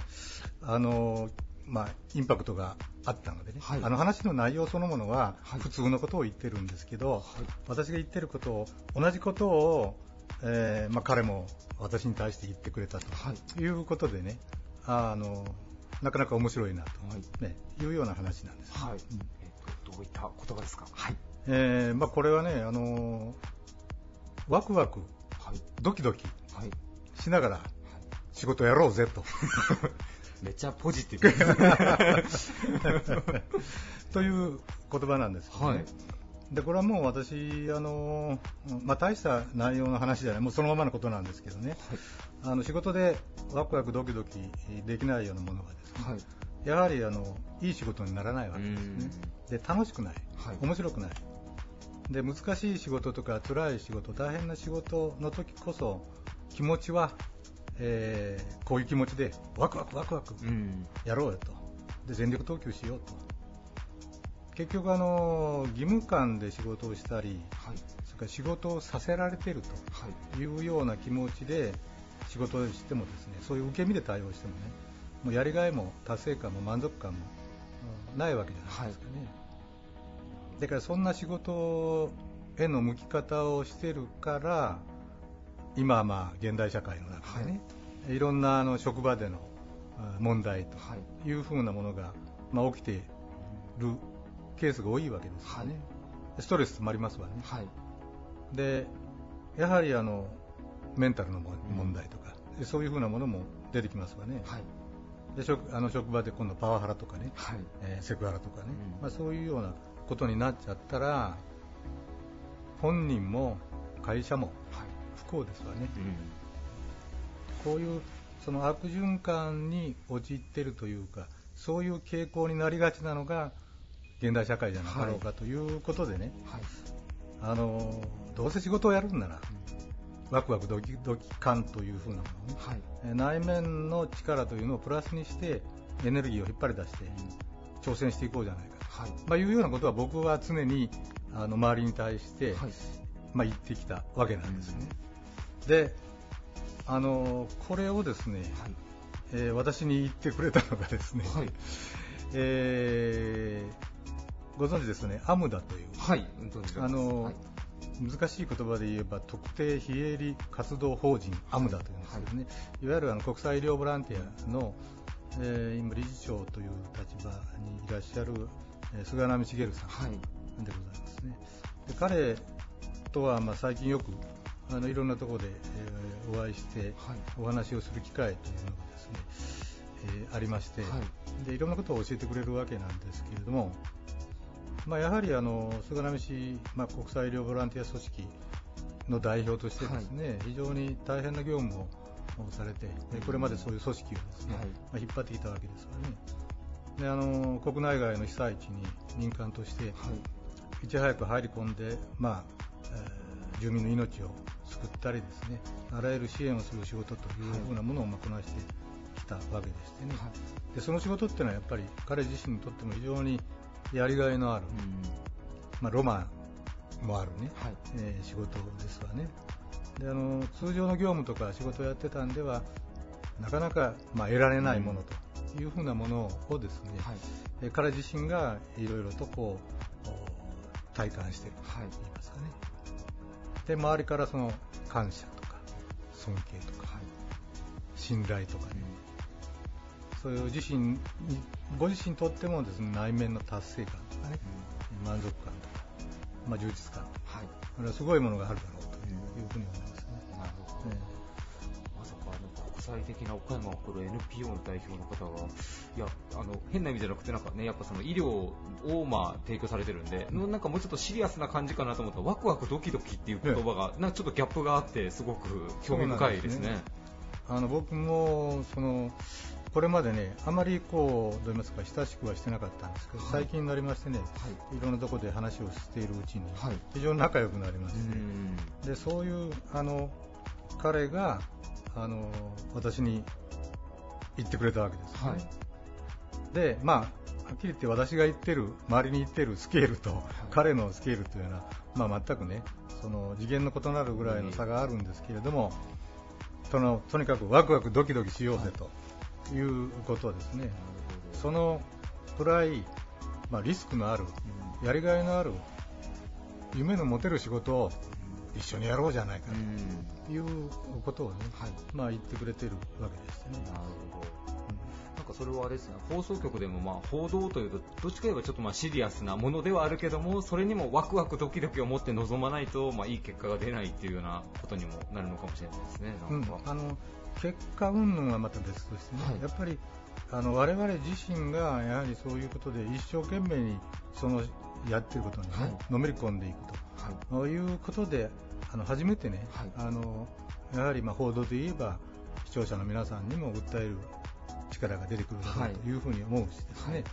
あのまあ、インパクトがあったのでね、はい。あの話の内容そのものははい。普通のことを言ってるんですけど、私が言ってることを、同じことを、えーまあ、彼も私に対して言ってくれたと、はい。い、うことでねあの、なかなか面白いなと、はい。ね、いうような話なんです、はい、うんえーとどういった言葉ですか？はい。えーまあ、これはね、あのワクワク、はい。ドキドキはい。しながら仕事やろうぜと。めっちゃポジティブ。で すという言葉なんですけどね、はいでこれはもう私、あのまあ、大した内容の話じゃない、もうそのままのことなんですけどね、あの仕事でワクワクドキドキできないようなものはですね、はい。やはりあのいい仕事にならないわけですね、で楽しくない、はい。面白くない、で難しい仕事とか辛い仕事、大変な仕事の時こそ気持ちは、えーこういう気持ちでワクワクワクワクうん。やろうよと。で全力投球しようと結局あの義務感で仕事をしたりはい。それから仕事をさせられているはいというような気持ちで仕事をしてもですねそういう受け身で対応してもねもうやりがいも達成感も満足感もうん。ないわけじゃないですかね、だからそんな仕事への向き方をしてるから今はまあ現代社会の中でね、い、ろんなあの職場でのあ問題とはい。いうふうなものが、まあ、起きているケースが多いわけですよね、ストレスもありますわね、はい。でやはりあのメンタルのも問題とか、でそういうふうなものも出てきますわね、はい。で職あの職場で今度パワハラとかね、はい。えーセクハラとかね、うん。まあ、そういうようなことになっちゃったら本人も会社も不幸ですわね、こういうその悪循環に陥っているというかそういう傾向になりがちなのが現代社会じゃなかろうかということでね、はい。あのどうせ仕事をやるんなら、ワクワクドキドキ感というふうなものね、はい。えー内面の力というのをプラスにしてエネルギーを引っ張り出して挑戦していこうじゃないか、はい。まあ、いうようなことは僕は常にあの周りに対して、はい。まあ、言ってきたわけなんですね。であのこれをですね、えー私に言ってくれたのがですね、はい。えーご存知ですね、アムダという、はいあのはい。難しい言葉で言えば特定非営利活動法人アムダというんですけどね、い、わゆるあの国際医療ボランティアの、えー今理事長という立場にいらっしゃる、えー菅波茂さんはい。でございますね。で彼とはまあ最近よくあのいろんなところで、えーお会いしてはい。お話をする機会というのがですね、えーありまして、はい。でいろんなことを教えてくれるわけなんですけれども、まあ、やはりあの菅波氏、まあ、国際医療ボランティア組織の代表としてですね、非常に大変な業務をされて、でこれまでそういう組織をですね、はい。まあ、引っ張ってきたわけですからね。であの国内外の被災地に民間として、い。ち早く入り込んで、まあえー住民の命を救ったりですねあらゆる支援をする仕事というふうなものをまあこなしてきたわけでしてね、でその仕事っていうのはやっぱり彼自身にとっても非常にやりがいのある、まあ、ロマンもあるね、はい。えー仕事ですわね。であの通常の業務とか仕事をやってたんではなかなか、まあ、得られないものというふうなものをですね、はい。えー彼自身がいろいろとこうお体感しているとはい。言いますかね、で周りからその感謝とか尊敬とか、信頼とかね、そういう自身にご自身にとってもですね内面の達成感とかね、満足感とか、まあ、充実感とかはい。これはすごいものがあるだろうというふうに思いますね。なるほど。えまさかあの国際的な岡山を誇る NPO の代表の方が、いや、あの変な意味じゃなくて、なんかね、やっぱその医療をまあ提供されてるんで、のなんかもうちょっとシリアスな感じかなと思ったら、ワクワクドキドキっていう言葉が、なんかちょっとギャップがあって、すごく興味深いですね。あの僕もそのこれまでねあまりこうどう言いますか親しくはしてなかったんですけど、はい。最近になりましてね、い、ろんなところで話をしているうちに、はい。非常に仲良くなりまして、うん。でそういうあの彼があの私に言ってくれたわけです、ね。はい。でまあはっきり言って私が言ってる周りに言ってるスケールと、彼のスケールというのは、まあ、全くねその次元の異なるぐらいの差があるんですけれども、そのとにかくワクワクドキドキしようぜということですね、そのくらい、まあ、リスクのある、やりがいのある夢の持てる仕事を一緒にやろうじゃないかということをね、まあ、言ってくれてるわけでしてね。なるほど。なんかそれはあれですね、放送局でもまあ報道というと、どっちかといえばちょっとまあシリアスなものではあるけども、それにもワクワクドキドキを持って臨まないと、まあいい結果が出ないっていうようなことにもなるのかもしれないですね、うなん。あの結果云々はまた別としてね、はい。やっぱりあの我々自身がやはりそういうことで一生懸命にそのやってることにね、はい。のめり込んでいくはい。と、そういうことであの初めてね、はい。あのやはりまあ報道で言えば視聴者の皆さんにも訴える力が出てくるとい。うふうに思うしですね、はい。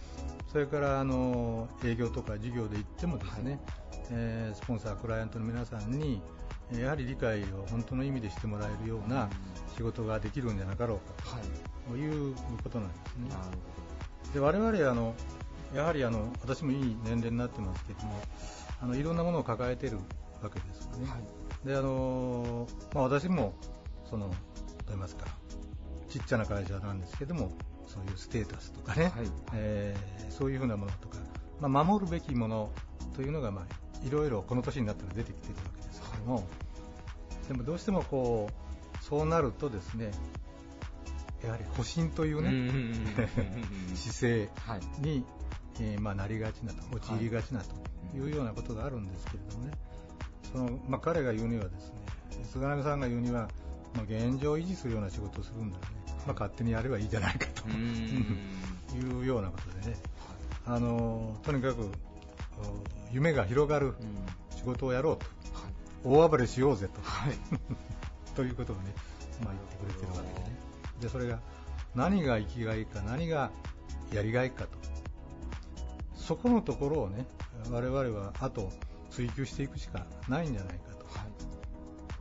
それからあの営業とか事業で言ってもですね、えースポンサー、クライアントの皆さんにえーやはり理解を本当の意味でしてもらえるような仕事ができるんじゃなかろうかはい。ということなんですね。で我々あのやはりあの私もいい年齢になってますけどもあのいろんなものを抱えているわけですよね。はいであのまあ、私もそのどう言いますかちっちゃな会社なんですけどもそういうステータスとかね、はいえーそういうふうなものとか、まあ、守るべきものというのが、まあ、いろいろこの年になったら出てきてるわけも、でもどうしてもこうそうなるとですねやはり保身というね、うんうんうん 姿勢はい。に、えーまあ、なりがちなと陥りがちなとい。うようなことがあるんですけれどもね、そのまあ、彼が言うにはですね菅波さんが言うには、まあ、現状を維持するような仕事をするんだね、まあ、勝手にやればいいじゃないかと いうようなことでね、あのとにかく夢が広がる仕事をやろうと、大暴れしようぜと、ということをね、まあ、言ってくれてるわけでね。でそれが何が生きがいか何がやりがいかと。そこのところをね我々はあと追求していくしかないんじゃないかと、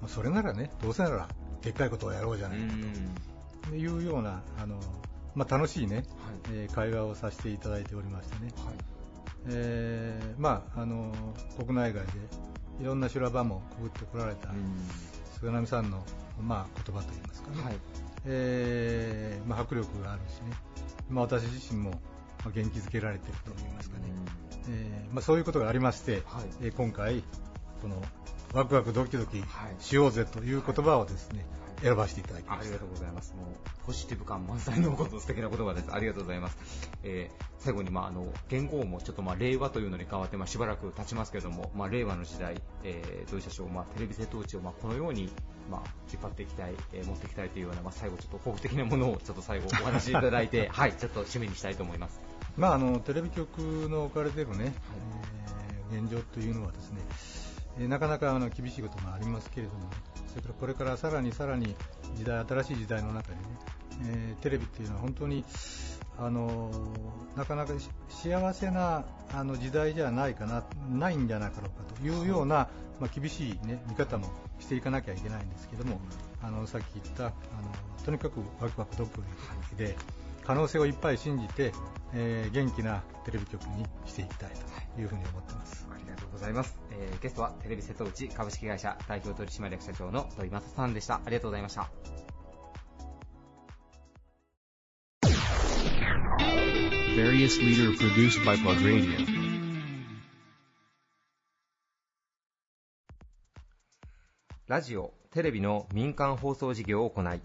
まあ、それならねどうせならでっかいことをやろうじゃないかと。いうようなあの、まあ、楽しいね、えー会話をさせていただいておりましてね、えーまあ、あの国内外でいろんな修羅場もくぐってこられた菅波さんの、まあ、言葉といいますかね、えーまあ、迫力があるしね、まあ、私自身もまあ元気づけられているといいますかね、えーまあ、そういうことがありまして、えー今回このワクワクドキドキしようぜという言葉をですね、選ばせていただきましたありがとうございます。もうポジティブ感満載のこと素敵な言葉です。ありがとうございます。えー最後にまああの言語もちょっとまあ令和というのに変わってまあしばらく経ちますけれども、まあ令和の時代、えー、どうでしょうまあテレビ瀬戸内をまあこのようにまあ引っ張っていきたい、えー持っていきたいというようなまあ最後ちょっと抱負的なものをちょっと最後お話しいただいて、はいちょっと締めにしたいと思います。まあ、あのテレビ局の置かれている、ねえー現状というのはですね、えーなかなかあの厳しいこともありますけれども、それからこれからさらにさらに時代新しい時代の中でね、えーテレビっていうのは本当にあのなかなか幸せなあの時代じゃないかなないんじゃないかろうかというような、まあ、厳しい、ね、見方もしていかなきゃいけないんですけども、あのさっき言ったあのとにかくワクワクドキドキで可能性をいっぱい信じて、えー元気なテレビ局にしていきたいというふうに思ってます。ございます。えーゲストはテレビ瀬戸内株式会社代表取締役社長の土井正さんでした。ありがとうございました。ラジオ、テレビの民間放送事業を行い、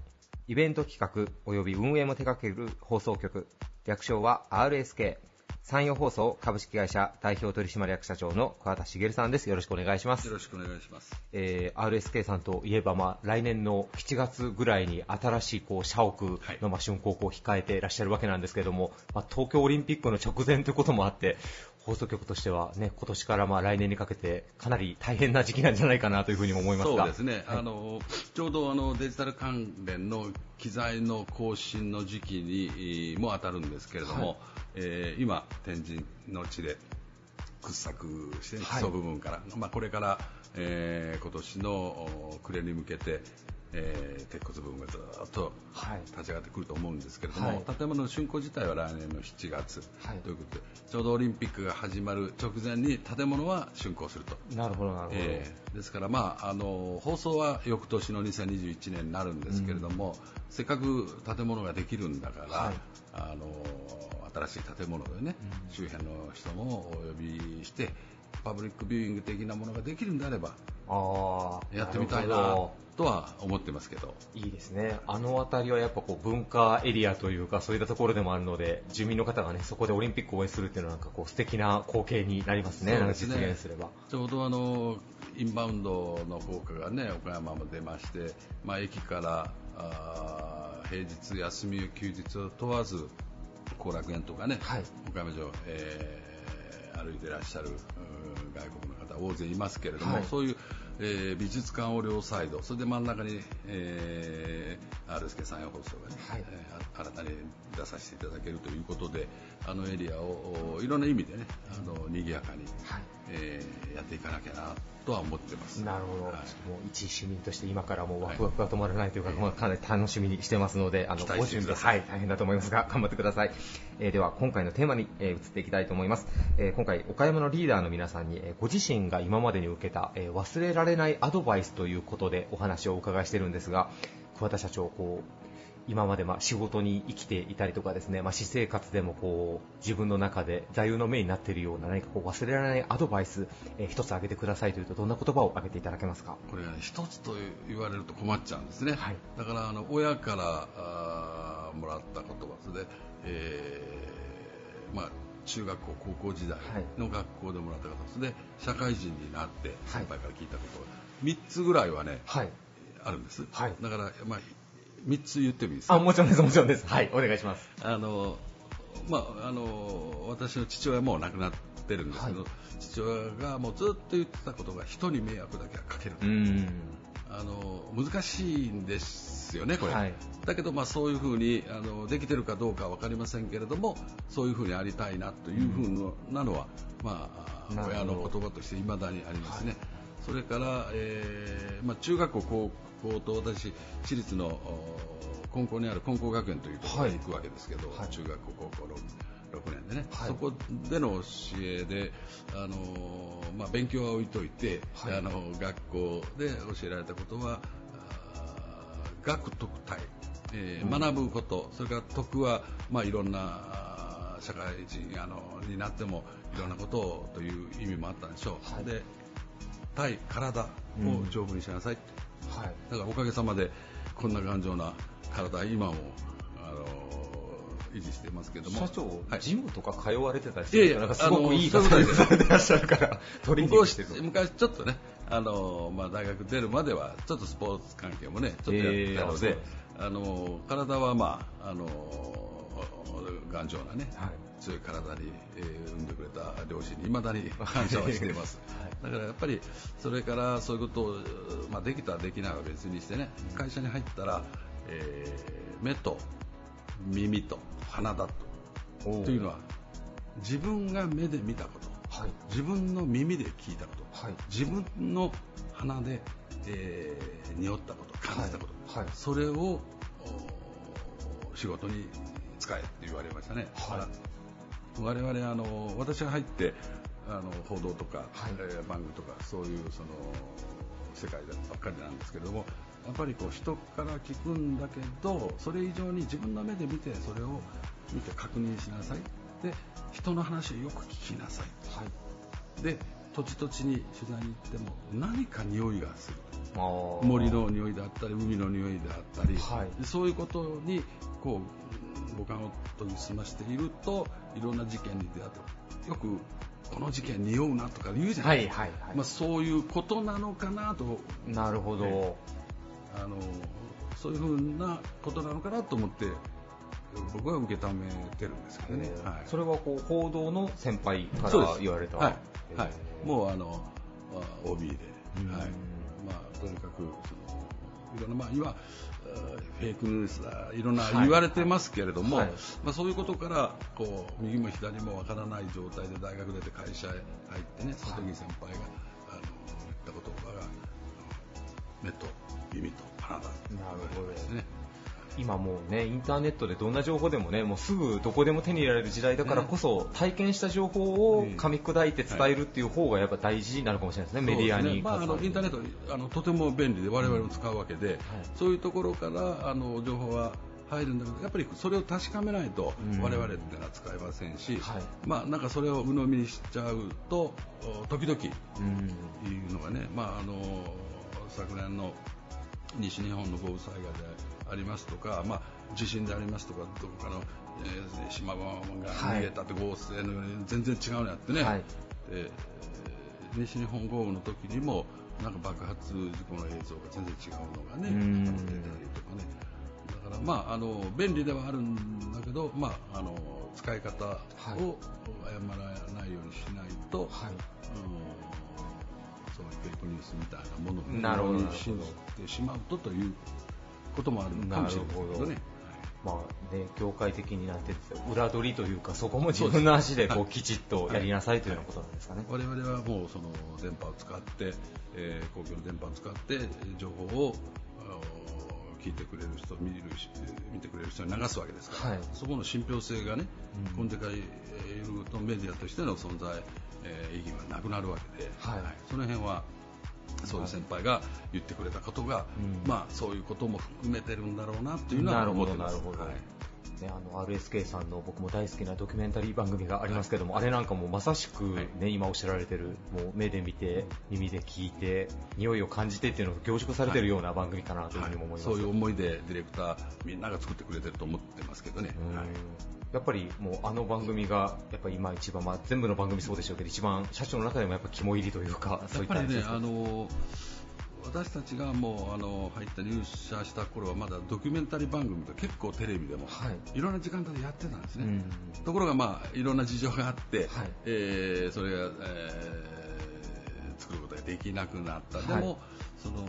イベント企画及び運営も手掛ける放送局、略称は RSK、山陽放送株式会社代表取締役社長の桑田茂さんです。よろしくお願いします。よろしくお願いします。えー RSK さんといえば、まあ、来年の7月ぐらいに新しいこう社屋の、まあ、竣工を控えていらっしゃるわけなんですけれども、まあ、東京オリンピックの直前ということもあって放送局としては、ね、今年からまあ来年にかけてかなり大変な時期なんじゃないかなというふうにも思いますがそうですね、あのちょうどあのデジタル関連の機材の更新の時期にえーも当たるんですけれども、はいえー今、天神の地で掘削して、基はい礎部分から、まあ、これから、えー今年のお暮れに向けて、えー鉄骨部分がずっと立ち上がってくると思うんですけれども、はい。建物の竣工自体は来年の7月はい。ということで、ちょうどオリンピックが始まる直前に建物は竣工すると。なるほど、なるほど。えーですから、まあ、あの放送は翌年の2021年になるんですけれども、せっかく建物ができるんだから、はい。あの新しい建物でね、周辺の人もお呼びしてパブリックビューイング的なものができるんであればあやってみたいなとは思ってますけど。いいですね、あの辺りはやっぱこう文化エリアというか、そういったところでもあるので、住民の方がねそこでオリンピックを応援するっていうのは、なんかこう素敵な光景になりますね、ね。実現すれば。ちょうどあのインバウンドの効果がね岡山も出まして、まあ、駅からあー平日、休み、休日を問わず後楽園とかね、岡山城、えー歩いてらっしゃる外国の方大勢いますけれども、はい。そういう、えー美術館を両サイド。それで真ん中に、えー、RSK 山陽放送がね、えー新たに出させていただけるということであのエリアをおいろんな意味でねあの賑やかに、えーやっていかなきゃなとは思ってます。なるほど、はい。もう一市民として今からもうワクワクが止まらないというか、まあかなり楽しみにしてますので、あのご準備、はいい、大変だと思いますが、頑張ってください。えーでは、今回のテーマに、えー移っていきたいと思います。えー今回、岡山のリーダーの皆さんに、えーご自身が今までに受けた、えー忘れられないアドバイスということでお話をお伺いしてるんですが、桑田社長、こう、今までまあ仕事に生きていたりとかですね、まあ、私生活でもこう自分の中で座右の銘になっているような何かこう忘れられないアドバイス、えー一つ挙げてくださいというとどんな言葉を挙げていただけますか？これがね一つと言われると困っちゃうんですね、だからあの親からもらった言葉で、えーまあ、中学校高校時代の学校でもらった言葉それで社会人になって先輩から聞いたことが3つぐらいはね、あるんです、だから、まあ、3つ言ってもいいです。かあ、もちろんです、もちろんです。はい、お願いします。あの、まあ、あの、私の父親もう亡くなってるんですけど、はい。父親がもうずっと言ってたことが人に迷惑だけはかける。うん。あの難しいんですよね、これ、はい。だけど、まあ、そういうふうにあのできてるかどうか分かりませんけれどもそういうふうにありたいなというふうなのは、まあ、なるほど。親の言葉として未だにありますね、それから、えーまあ、中学校、高校と私、私立のお根校にある根校学園というところに行くわけですけど、はい。中学校、高校 6, 6年でね、はい。そこでの教えで、あのまあ、勉強は置いといて、はい。あの学校で教えられたことは、学徳体、えーうん。学ぶこと、それから徳は、まあ、いろんな社会人あのになってもいろんなことをという意味もあったんでしょう、はい。で体、体を丈夫にしなさいって、はい。だからおかげさまでこんな頑丈な体、今もあの維持してますけども。社長、はい。ジムとか通われてたりするかすごくいい方でされてらっしゃるから、トレーニングしてる。昔ちょっとね、あのまあ、大学出るまではちょっとスポーツ関係もねちょっとやってたので、あの体はまああの頑丈なね、はい。強い体に、えー産んでくれた両親に未だに感謝をしています、だからやっぱりそれからそういうことを、まあ、できたできないは別にしてね会社に入ったら、えー目と耳と鼻だと。というのは自分が目で見たこと。はい。自分の耳で聞いたこと、はい。自分の鼻で、えー匂ったこと感じたこと、はい。はい。それをお仕事に使えって言われましたね、はい。我々あの私が入ってあの報道とか、はい。えー番組とかそういうその世界ばっかりなんですけれどもやっぱりこう人から聞くんだけどそれ以上に自分の目で見てそれを見て確認しなさい。で人の話をよく聞きなさい。はい。で土地土地に取材に行っても何か匂いがする。森の匂いであったり海の匂いであったり、はい。でそういうことにこう五感を研ぎ澄ましているといろんな事件に出会ってよくこの事件匂うなとか言うじゃなはいいですか、はいはい。まあ、そういうことなのかなと。なるほど。あのそういうふうなことなのかなと思って僕は受け止めてるんですけどね、えーはい。それはこう報道の先輩から言われた。はい、えー。はい、もうあのまあ OB で、うん。はい。まあ、とにかくそのいろんな、まあ、今フェイクニュースだいろんなはい。言われてますけれども、はい。まあ、そういうことからこう右も左もわからない状態で大学出て会社へ入ってねその時に先輩が、あの言った言葉があの目と耳と鼻だってなるほどですね。今もうね、インターネットでどんな情報でもね、もうすぐどこでも手に入れられる時代だからこそ、体験した情報を噛み砕いて伝えるっていう方がやっぱ大事になるかもしれないですね、メディアに。ね。まあ、あのインターネットあのとても便利で我々も使うわけで、そういうところからあの情報は入るんだけどやっぱりそれを確かめないとうん。我々っていうのは使えませんし、はい。まあなんかそれを鵜呑みにしちゃうとお時々うん。いうのがね、まあ、あの昨年の西日本の豪雨災害でありますとか、まあ、地震でありますとかどこかの、えー島々が逃げたって豪雨のように全然違うのやってね、はい。でえー西日本豪雨の時にもなんか爆発事故の映像が全然違うのがねうん。出たりとかね。だからまああの便利ではあるんだけど、まあ、あの使い方をはい。誤らないようにしないと、はい。うんそういうフェイクニュースみたいなものを信じてしまうとということもあるのかもしれないですけど。ね。まあね、業界的になんて裏取りというか、そこも自分の足でこそううきちっとやりなさいというようなことなんですかね。我々はもうその電波を使って、えー公共の電波を使って情報を聞いてくれる人見るし見てくれる人に流すわけですから、はい。そこの信憑性がね、うん。今世界いるとメディアとしての存在、えー意義がなくなるわけで、はい。その辺はそういう先輩が言ってくれたことが、うん。まあそういうことも含めてるんだろうなっていうのはなるほど、思ってます。なるほど。はいね、あの RSK さんの僕も大好きなドキュメンタリー番組がありますけども、あれなんかもまさしく、ね今おっしゃられてるもう目で見て耳で聞いて匂いを感じてっていうのが凝縮されてるような番組かなというふうにも思います、そういう思いでディレクターみんなが作ってくれてると思ってますけどね。やっぱりもうあの番組がやっぱ今一番、まあ、全部の番組そうでしょうけど一番社長の中でもやっぱ肝入りというかそういったやっぱりね、あの私たちがもうあの入った入社した頃はまだドキュメンタリー番組が結構テレビでも、い、ろんな時間帯でやってたんですね、ところがまあいろんな事情があって、えーそれが、えー作ることができなくなった、でもその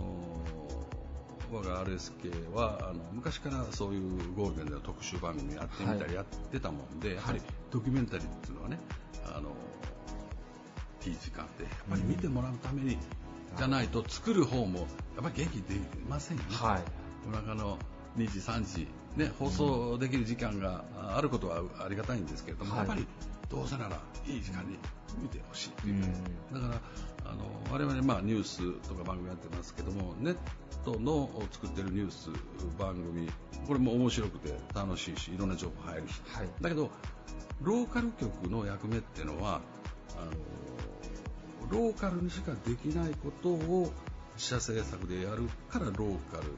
我が RSK はあの昔からそういうゴールデンでの特集番組やってみたはい。りやってたもんで、やはりドキュメンタリーっていうのはねあのいい時間でやっぱり見てもらうために、じゃないと作る方もやっぱり元気出ませんよね、はい。夜中の2時3時、ね、放送できる時間があることはありがたいんですけれども、はい。やっぱりどうせならいい時間に見てほしいという。か、だからあの我々、まあ、ニュースとか番組やってますけどもネットの作ってるニュース番組これも面白くて楽しいしいろんな情報入るし、だけどローカル局の役目っていうのはあのローカルにしかできないことを自社制作でやるからローカル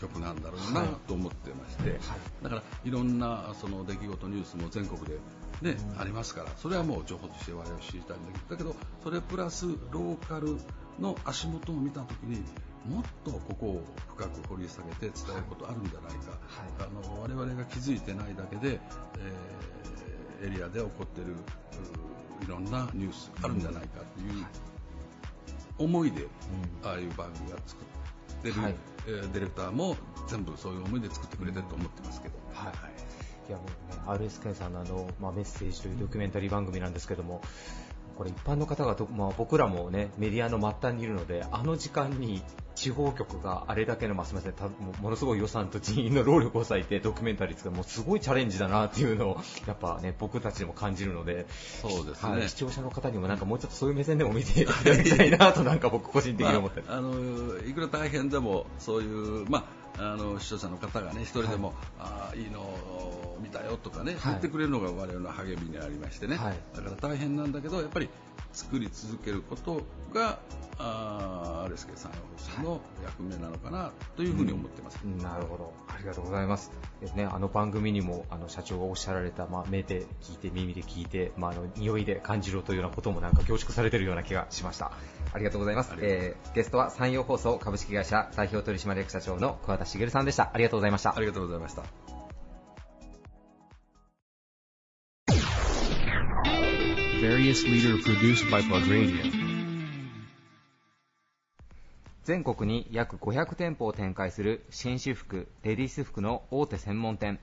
局なんだろうなと思ってまして、だからいろんなその出来事ニュースも全国で、ねありますからそれはもう情報として我々知りたいんだけどだけどそれプラスローカルの足元を見た時にもっとここを深く掘り下げて伝えることあるんじゃないか、あの我々が気づいてないだけで、えーエリアで起こってるういろんなニュースあるんじゃないかという思いで、ああいう番組が作ってる、はい。えーディレクターも全部そういう思いで作ってくれてると思ってますけど。はい。いやもうね、RSK さんのあの、まあ、メッセージというドキュメンタリー番組なんですけども、これ一般の方がど、まあ、僕らもねメディアの末端にいるのであの時間に地方局があれだけの、まあ、すみませんたものすごい予算と人員の労力を割いてドキュメンタリー作るもうすごいチャレンジだなっていうのをやっぱね 僕たちでも感じるのでそうですね。はい視聴者の方にもなんかもうちょっとそういう目線でも見ていただきたいなとなんか僕個人的に思ってまあ、あのいくら大変でもそういう、まあ、あの視聴者の方がね一人でも、ああいいのを見たよとかね、はい。言ってくれるのが我々の励みにありましてね、はい。だから大変なんだけどやっぱり作り続けることがあー RSK 産業放送の役目なのかなというふうに思ってます。なるほど、ありがとうございます。ですね、あの番組にもあの社長がおっしゃられた、まあ、目で聞いて、耳で聞いて、まあ、あの匂いで感じろというようなこともなんか凝縮されているような気がしました。ありがとうございます。えーゲストは山陽放送株式会社代表取締役社長の桑田茂さんでした。ありがとうございました。ありがとうございました。全国に約500店舗を展開する紳士服、レディース服の大手専門店。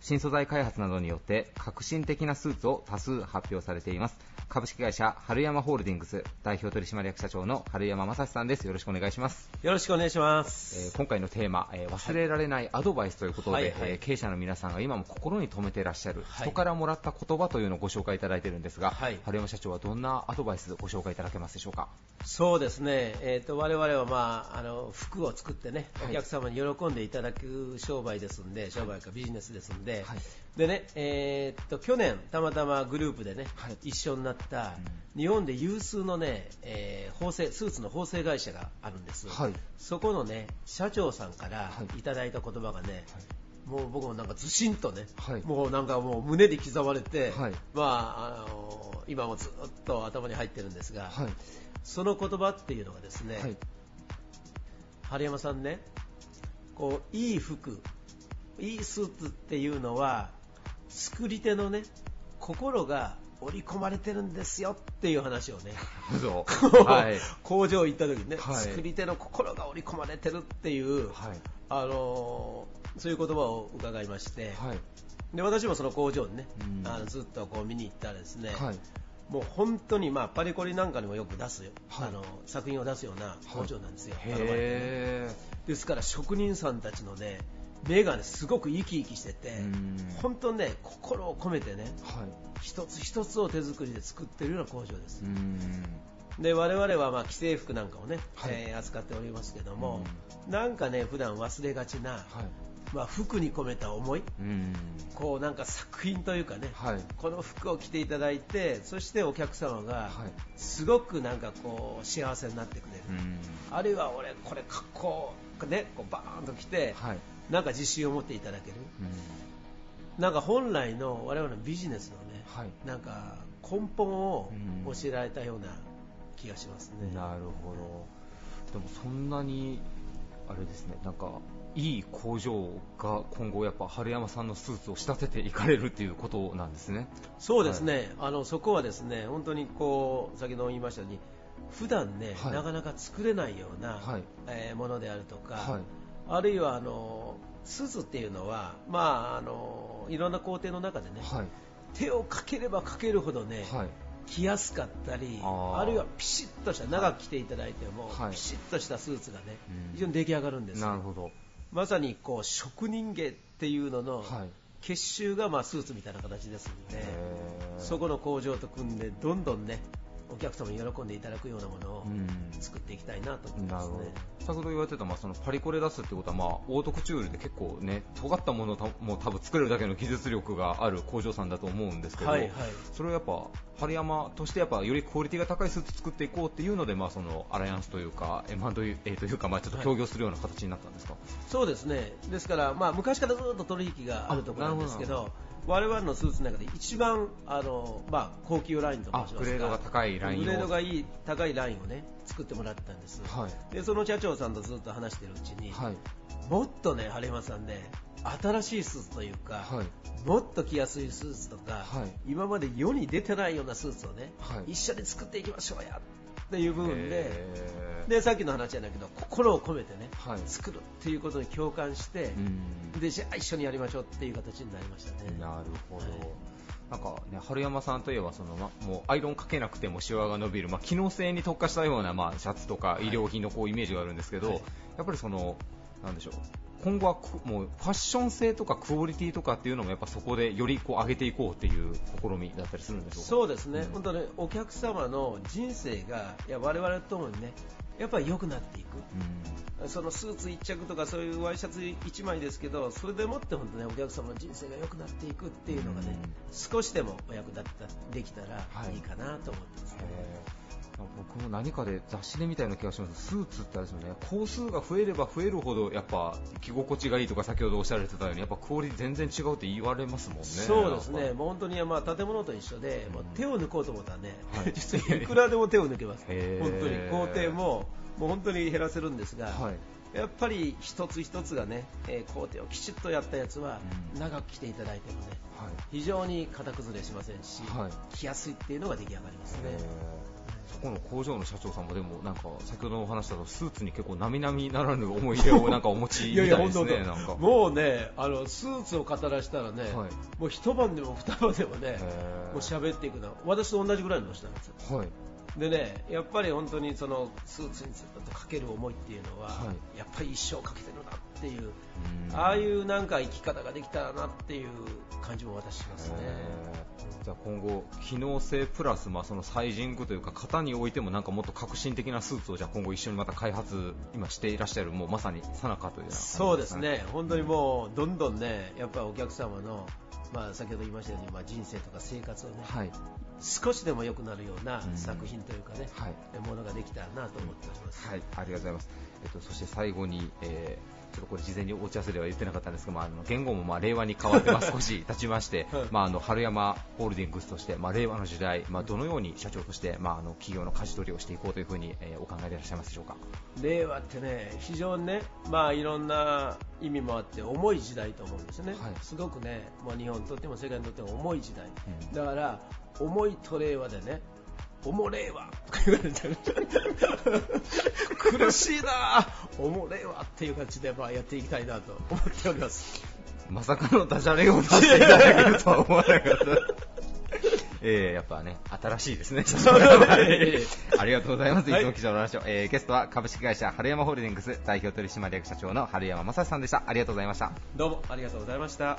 新素材開発などによって革新的なスーツを多数発表されています。株式会社春山ホールディングス代表取締役社長の春山正史さんです。よろしくお願いします。よろしくお願いします。えー今回のテーマ、えー忘れられないアドバイスということで、はいはいえー経営者の皆さんが今も心に留めていらっしゃる、はい人からもらった言葉というのをご紹介いただいているんですが、はい春山社長はどんなアドバイスご紹介いただけますでしょうか？そうですね、えー、と我々は、まあ、あの服を作ってね、お客様に喜んでいただく商売ですんで、商売かビジネスですんで、でね、えー、と去年、たまたまグループでね、一緒になった、日本で有数のね、えー縫製スーツの縫製会社があるんです、はい。そこのね社長さんからい。ただいた言葉がね、もう僕もなんかずしんとね、もうなんかもう胸に刻まれて、まああの今もずっと頭に入ってるんですが、その言葉っていうのがですね、春山さんね、こういい服、いいスーツっていうのは作り手のね心が織り込まれてるんですよっていう話をね、はい。工場行った時にね、はい。作り手の心が織り込まれてるっていう、あのーそういう言葉を伺いまして、で私もその工場にね、あのずっとこう見に行ったらですね、もう本当に、まあ、パリコリなんかにもよく出すよ、あの作品を出すような工場なんですよ、へー。頼まれてね。ですから職人さんたちのね目がねすごく生き生きしてて、本当ね心を込めてね、一つ一つを手作りで作ってるような工場です。で我々はまあ既製服なんかをね、えー扱っておりますけども、なんかね普段忘れがちな、まあ、服に込めた思い、こうなんか作品というかね、この服を着ていただいてそしてお客様がすごくなんかこう幸せになってくれる、あるい。は俺これ格好ねこうバーンと着て、なんか自信を持っていただける、なんか本来の我々のビジネスのね、なんか根本を教えられたような気がしますね。なるほど。でもそんなにあれですね。なんかいい工場が今後やっぱ春山さんのスーツを仕立てていかれるっていうことなんですね。そうですね、はい、あのそこはですね本当にこう先ほど言いましたように普段ね、はい、なかなか作れないような、はい、えー、ものであるとか、あるいはあのスーツっていうのは、まあ、あのいろんな工程の中でね、手をかければかけるほどね、着やすかったりあるいはピシッとした長く着ていただいても、ピシッとしたスーツがね、非常に出来上がるんですなるほど。まさにこう職人芸っていうのの結集がまあスーツみたいな形ですので、そこの工場と組んでどんどんねお客様に喜んでいただくようなものを作っていきたいなと思いますね。先ほど言われてた、まあ、そのパリコレ出すってことは、まあ、オートクチュールで結構ね、尖ったものをもう多分作れるだけの技術力がある工場さんだと思うんですけど、はいはい、それをやっぱ、春山としてやっぱよりクオリティが高いスーツ作っていこうっていうので、まあ、そのアライアンスというか、M&A というか、まあ、ちょっと協業するような形になったんですか、はい、そうですね。ですから、まあ、昔からずっと取引があるところなんですけど、我々のスーツの中で一番あの、まあ、高級ラインと申しますかグレードが高いライングレードがいい高いラインをね作ってもらったんです、はい、でその社長さんとずっと話しているうちに、はい、もっとね晴山さんね新しいスーツというか、はい、もっと着やすいスーツとか、今まで世に出てないようなスーツをね、一緒に作っていきましょうやっていう部分ででさっきの話じゃないけど心を込めてね、はい、作るっていうことに共感して、でじゃあ一緒にやりましょうっていう形になりましたね。なるほど、はい。なんかね、春山さんといえばその、ま、もうアイロンかけなくてもシワが伸びる、まあ、機能性に特化したような、まあ、シャツとか医療品のこうイメージがあるんですけど、はい、やっぱりそのなんでしょう今後はもうファッション性とかクオリティとかっていうのもやっぱそこでよりこう上げていこうっていう試みだったりするんでしょうか？そうですね、うん、本当にお客様の人生がいや我々ともにねやっぱり良くなっていく、うん、そのスーツ1着とかそういうワイシャツ1枚ですけどそれでもって本当ねお客様の人生が良くなっていくっていうのがね、うん、少しでもお役立ったできたらいいかなと思ってますね。僕も何かで雑誌で見たような気がします。スーツってあれですよね。工数が増えれば増えるほどやっぱ着心地がいいとか先ほどおっしゃられてたようにやっぱクオリティ全然違うって言われますもんね。そうですね。もう本当にまあ建物と一緒で、もう手を抜こうと思ったらね、はい、実はいくらでも手を抜けます。本当に。工程ももう本当に減らせるんですが、はい。やっぱり一つ一つがね、えー、工程をきちっとやったやつは、長く着ていただいてもね、はい、非常に型崩れしませんし、はい、着やすいっていうのが出来上がりますね。そこの工場の社長さんもでもなんか先ほどお話したとスーツに結構並々ならぬ思い出をなんかお持ちみたいですねもうねあのスーツを語らしたらね、はい、もう一晩でも二晩でもねもう喋っていくの私と同じぐらいの年なんですよ、はい、でねやっぱり本当にそのスーツにかける思いっていうのは、はい、やっぱり一生かけてるなっていうああいうなんか生き方ができたらなっていう感じも私しますね。じゃあ今後、機能性プラス、まあ、そのサイジングというか型においてもなんかもっと革新的なスーツをじゃあ今後一緒にまた開発今していらっしゃるもうまさにさなかという、ね、そうですね。本当にもうどんどんねやっぱりお客様のまあ、先ほど言いましたように、まあ、人生とか生活をね、はい、少しでも良くなるような作品というかね、はい、ものができたらなと思っております。はい、ありがとうございます。えっと、そして最後に、えーちょっとこれ事前にお打ち合わせでは言ってなかったんですが、まあ、あの言語もまあ令和に変わって、ま 少し経ちまして、はい、まあ、あの春山ホールディングスとして、まあ、令和の時代、まあ、どのように社長として、まあ、あの企業の舵取りをしていこうというふうに、えー、お考えでいらっしゃいますでしょうか？令和ってね非常にね、まあ、いろんな意味もあって重い時代と思うんですね、はい、すごくね、まあ、日本にとっても世界にとっても重い時代、うん、だから重いと令和でねおもれえわとか言われて苦しいなおもれえわっていう感じでまあやっていきたいなと思っておりますまさかのダジャレを出していただけるとは思わなかった えー、やっぱね、新しいですね。ありがとうございます。いつも記者の話を。えー、ゲストは株式会社春山ホールディングス代表取締役社長の春山正さんでした。ありがとうございました。どうもありがとうございました。